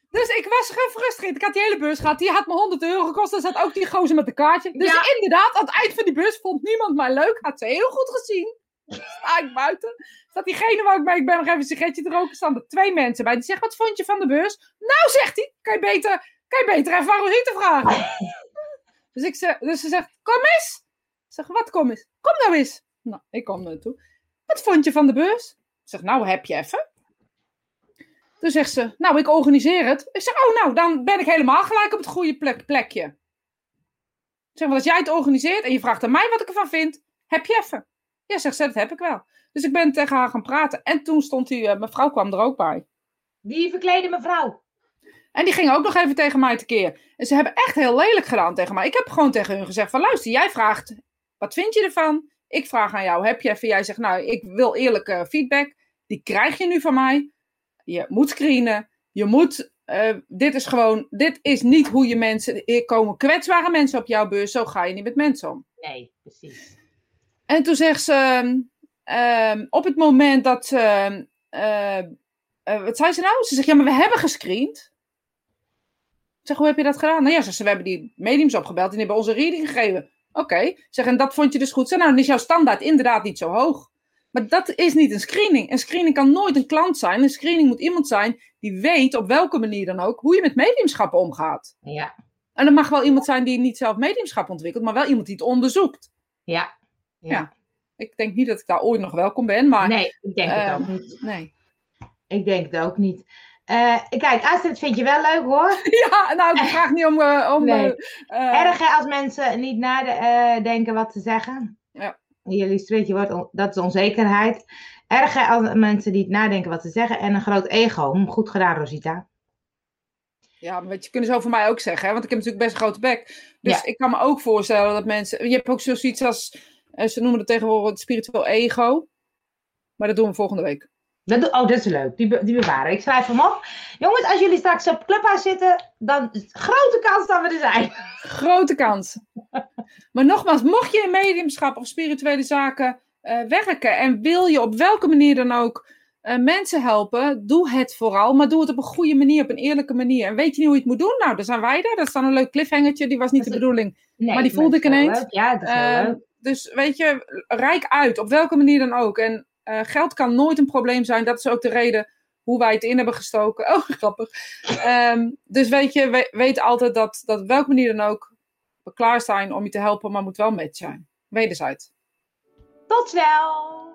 Speaker 2: Dus ik was gefrustreerd. Ik had die hele beurs gehad. Die had me 100 euro gekost. Er zat ook die gozer met de kaartje. Dus
Speaker 1: Ja.
Speaker 2: inderdaad, aan het eind van die bus vond niemand mij leuk. Had ze heel goed gezien. [laughs] Sta ik buiten. Staat diegene waar ik ik ben nog even een sigaretje te roken. Staan er twee mensen bij. Die zeggen, wat vond je van de beurs? Nou, zegt hij. Kan je beter, kan je beter even aan Rosita vragen. [laughs] dus, ik zeg, dus ze zegt, kom eens. Ik zeg, wat kom eens? Kom nou eens. Nou, ik kom naartoe. Wat vond je van de beurs? Ik zeg, nou, heb je even. Toen zegt ze, nou, ik organiseer het. Ik zeg, oh, nou, dan ben ik helemaal gelijk op het goede plek, plekje. Ik zeg, want als jij het organiseert en je vraagt aan mij wat ik ervan vind, heb je even. Ja, zegt ze, dat heb ik wel. Dus ik ben tegen haar gaan praten. En toen stond die, eh, mevrouw kwam er ook bij.
Speaker 1: Die verklede mevrouw.
Speaker 2: En die ging ook nog even tegen mij tekeer. En ze hebben echt heel lelijk gedaan tegen mij. Ik heb gewoon tegen hun gezegd van, luister, jij vraagt, wat vind je ervan? Ik vraag aan jou, heb je even? Jij zegt, nou, ik wil eerlijke feedback. Die krijg je nu van mij. Je moet screenen. Je moet, eh, dit is gewoon, dit is niet hoe je mensen, er komen kwetsbare mensen op jouw beurs. Zo ga je niet met mensen om.
Speaker 1: Nee, precies.
Speaker 2: En toen zegt ze, ehm, op het moment dat, ehm, eh, wat zei ze nou? Ze zegt, ja, maar we hebben gescreend. Ik zeg, hoe heb je dat gedaan? Nou ja, ze, we hebben die mediums opgebeld en die hebben onze reading gegeven. Oké, Ik zeg, en dat vond je dus goed. Zeg, nou, dan is jouw standaard inderdaad niet zo hoog. Maar dat is niet een screening. Een screening kan nooit een klant zijn. Een screening moet iemand zijn die weet, op welke manier dan ook, hoe je met mediumschap omgaat.
Speaker 1: Ja,
Speaker 2: En er mag wel iemand zijn die niet zelf mediumschap ontwikkelt, maar wel iemand die het onderzoekt.
Speaker 1: ja.
Speaker 2: Ja. Ik denk niet dat ik daar ooit nog welkom ben, maar
Speaker 1: Nee, ik denk het
Speaker 2: Ehm,
Speaker 1: ook niet.
Speaker 2: nee.
Speaker 1: Ik denk het ook niet. Eh, kijk, Astrid vind je wel leuk hoor. [laughs]
Speaker 2: Ja, nou, ik vraag niet om. eh, om
Speaker 1: Nee.
Speaker 2: eh, eh,
Speaker 1: Erg hè, als mensen niet nadenken wat te zeggen.
Speaker 2: Ja.
Speaker 1: Illustreert je woord, on- dat is onzekerheid. Erg hè, als mensen niet nadenken wat te zeggen. En een groot ego. Hm, Goed gedaan, Rosita.
Speaker 2: Ja, maar je, kunnen ze over mij ook zeggen, hè? want ik heb natuurlijk best een grote bek. Dus
Speaker 1: Ja.
Speaker 2: ik kan me ook voorstellen dat mensen. Je hebt ook zoiets als. Eh, ze noemen het tegenwoordig het spiritueel ego. Maar dat doen we volgende week.
Speaker 1: Dat, oh, dat is leuk. Die, be- die bewaren. Ik schrijf hem op. Jongens, als jullie straks op Clubhouse zitten, dan grote kans dat we er zijn.
Speaker 2: Grote kans. maar nogmaals, mocht je in mediumschap of spirituele zaken eh, werken en wil je op welke manier dan ook eh, mensen helpen, doe het vooral, maar doe het op een goede manier, op een eerlijke manier. En weet je niet hoe je het moet doen? Nou, dan zijn wij er. Dat is dan een leuk cliffhangertje, die was niet de
Speaker 1: Dat
Speaker 2: bedoeling.
Speaker 1: Nee,
Speaker 2: Maar die voelde ik ineens.
Speaker 1: leuk. Ja, dat is
Speaker 2: Ehm,
Speaker 1: leuk.
Speaker 2: Dus weet je, rijk uit, op welke manier dan ook. En eh, geld kan nooit een probleem zijn. Dat is ook de reden hoe wij het in hebben gestoken. [laughs] Oh, grappig. Ehm, dus weet je, we- weet altijd dat, dat op welke manier dan ook we klaar zijn om je te helpen, maar moet wel met zijn. Wederzijds.
Speaker 1: Tot snel!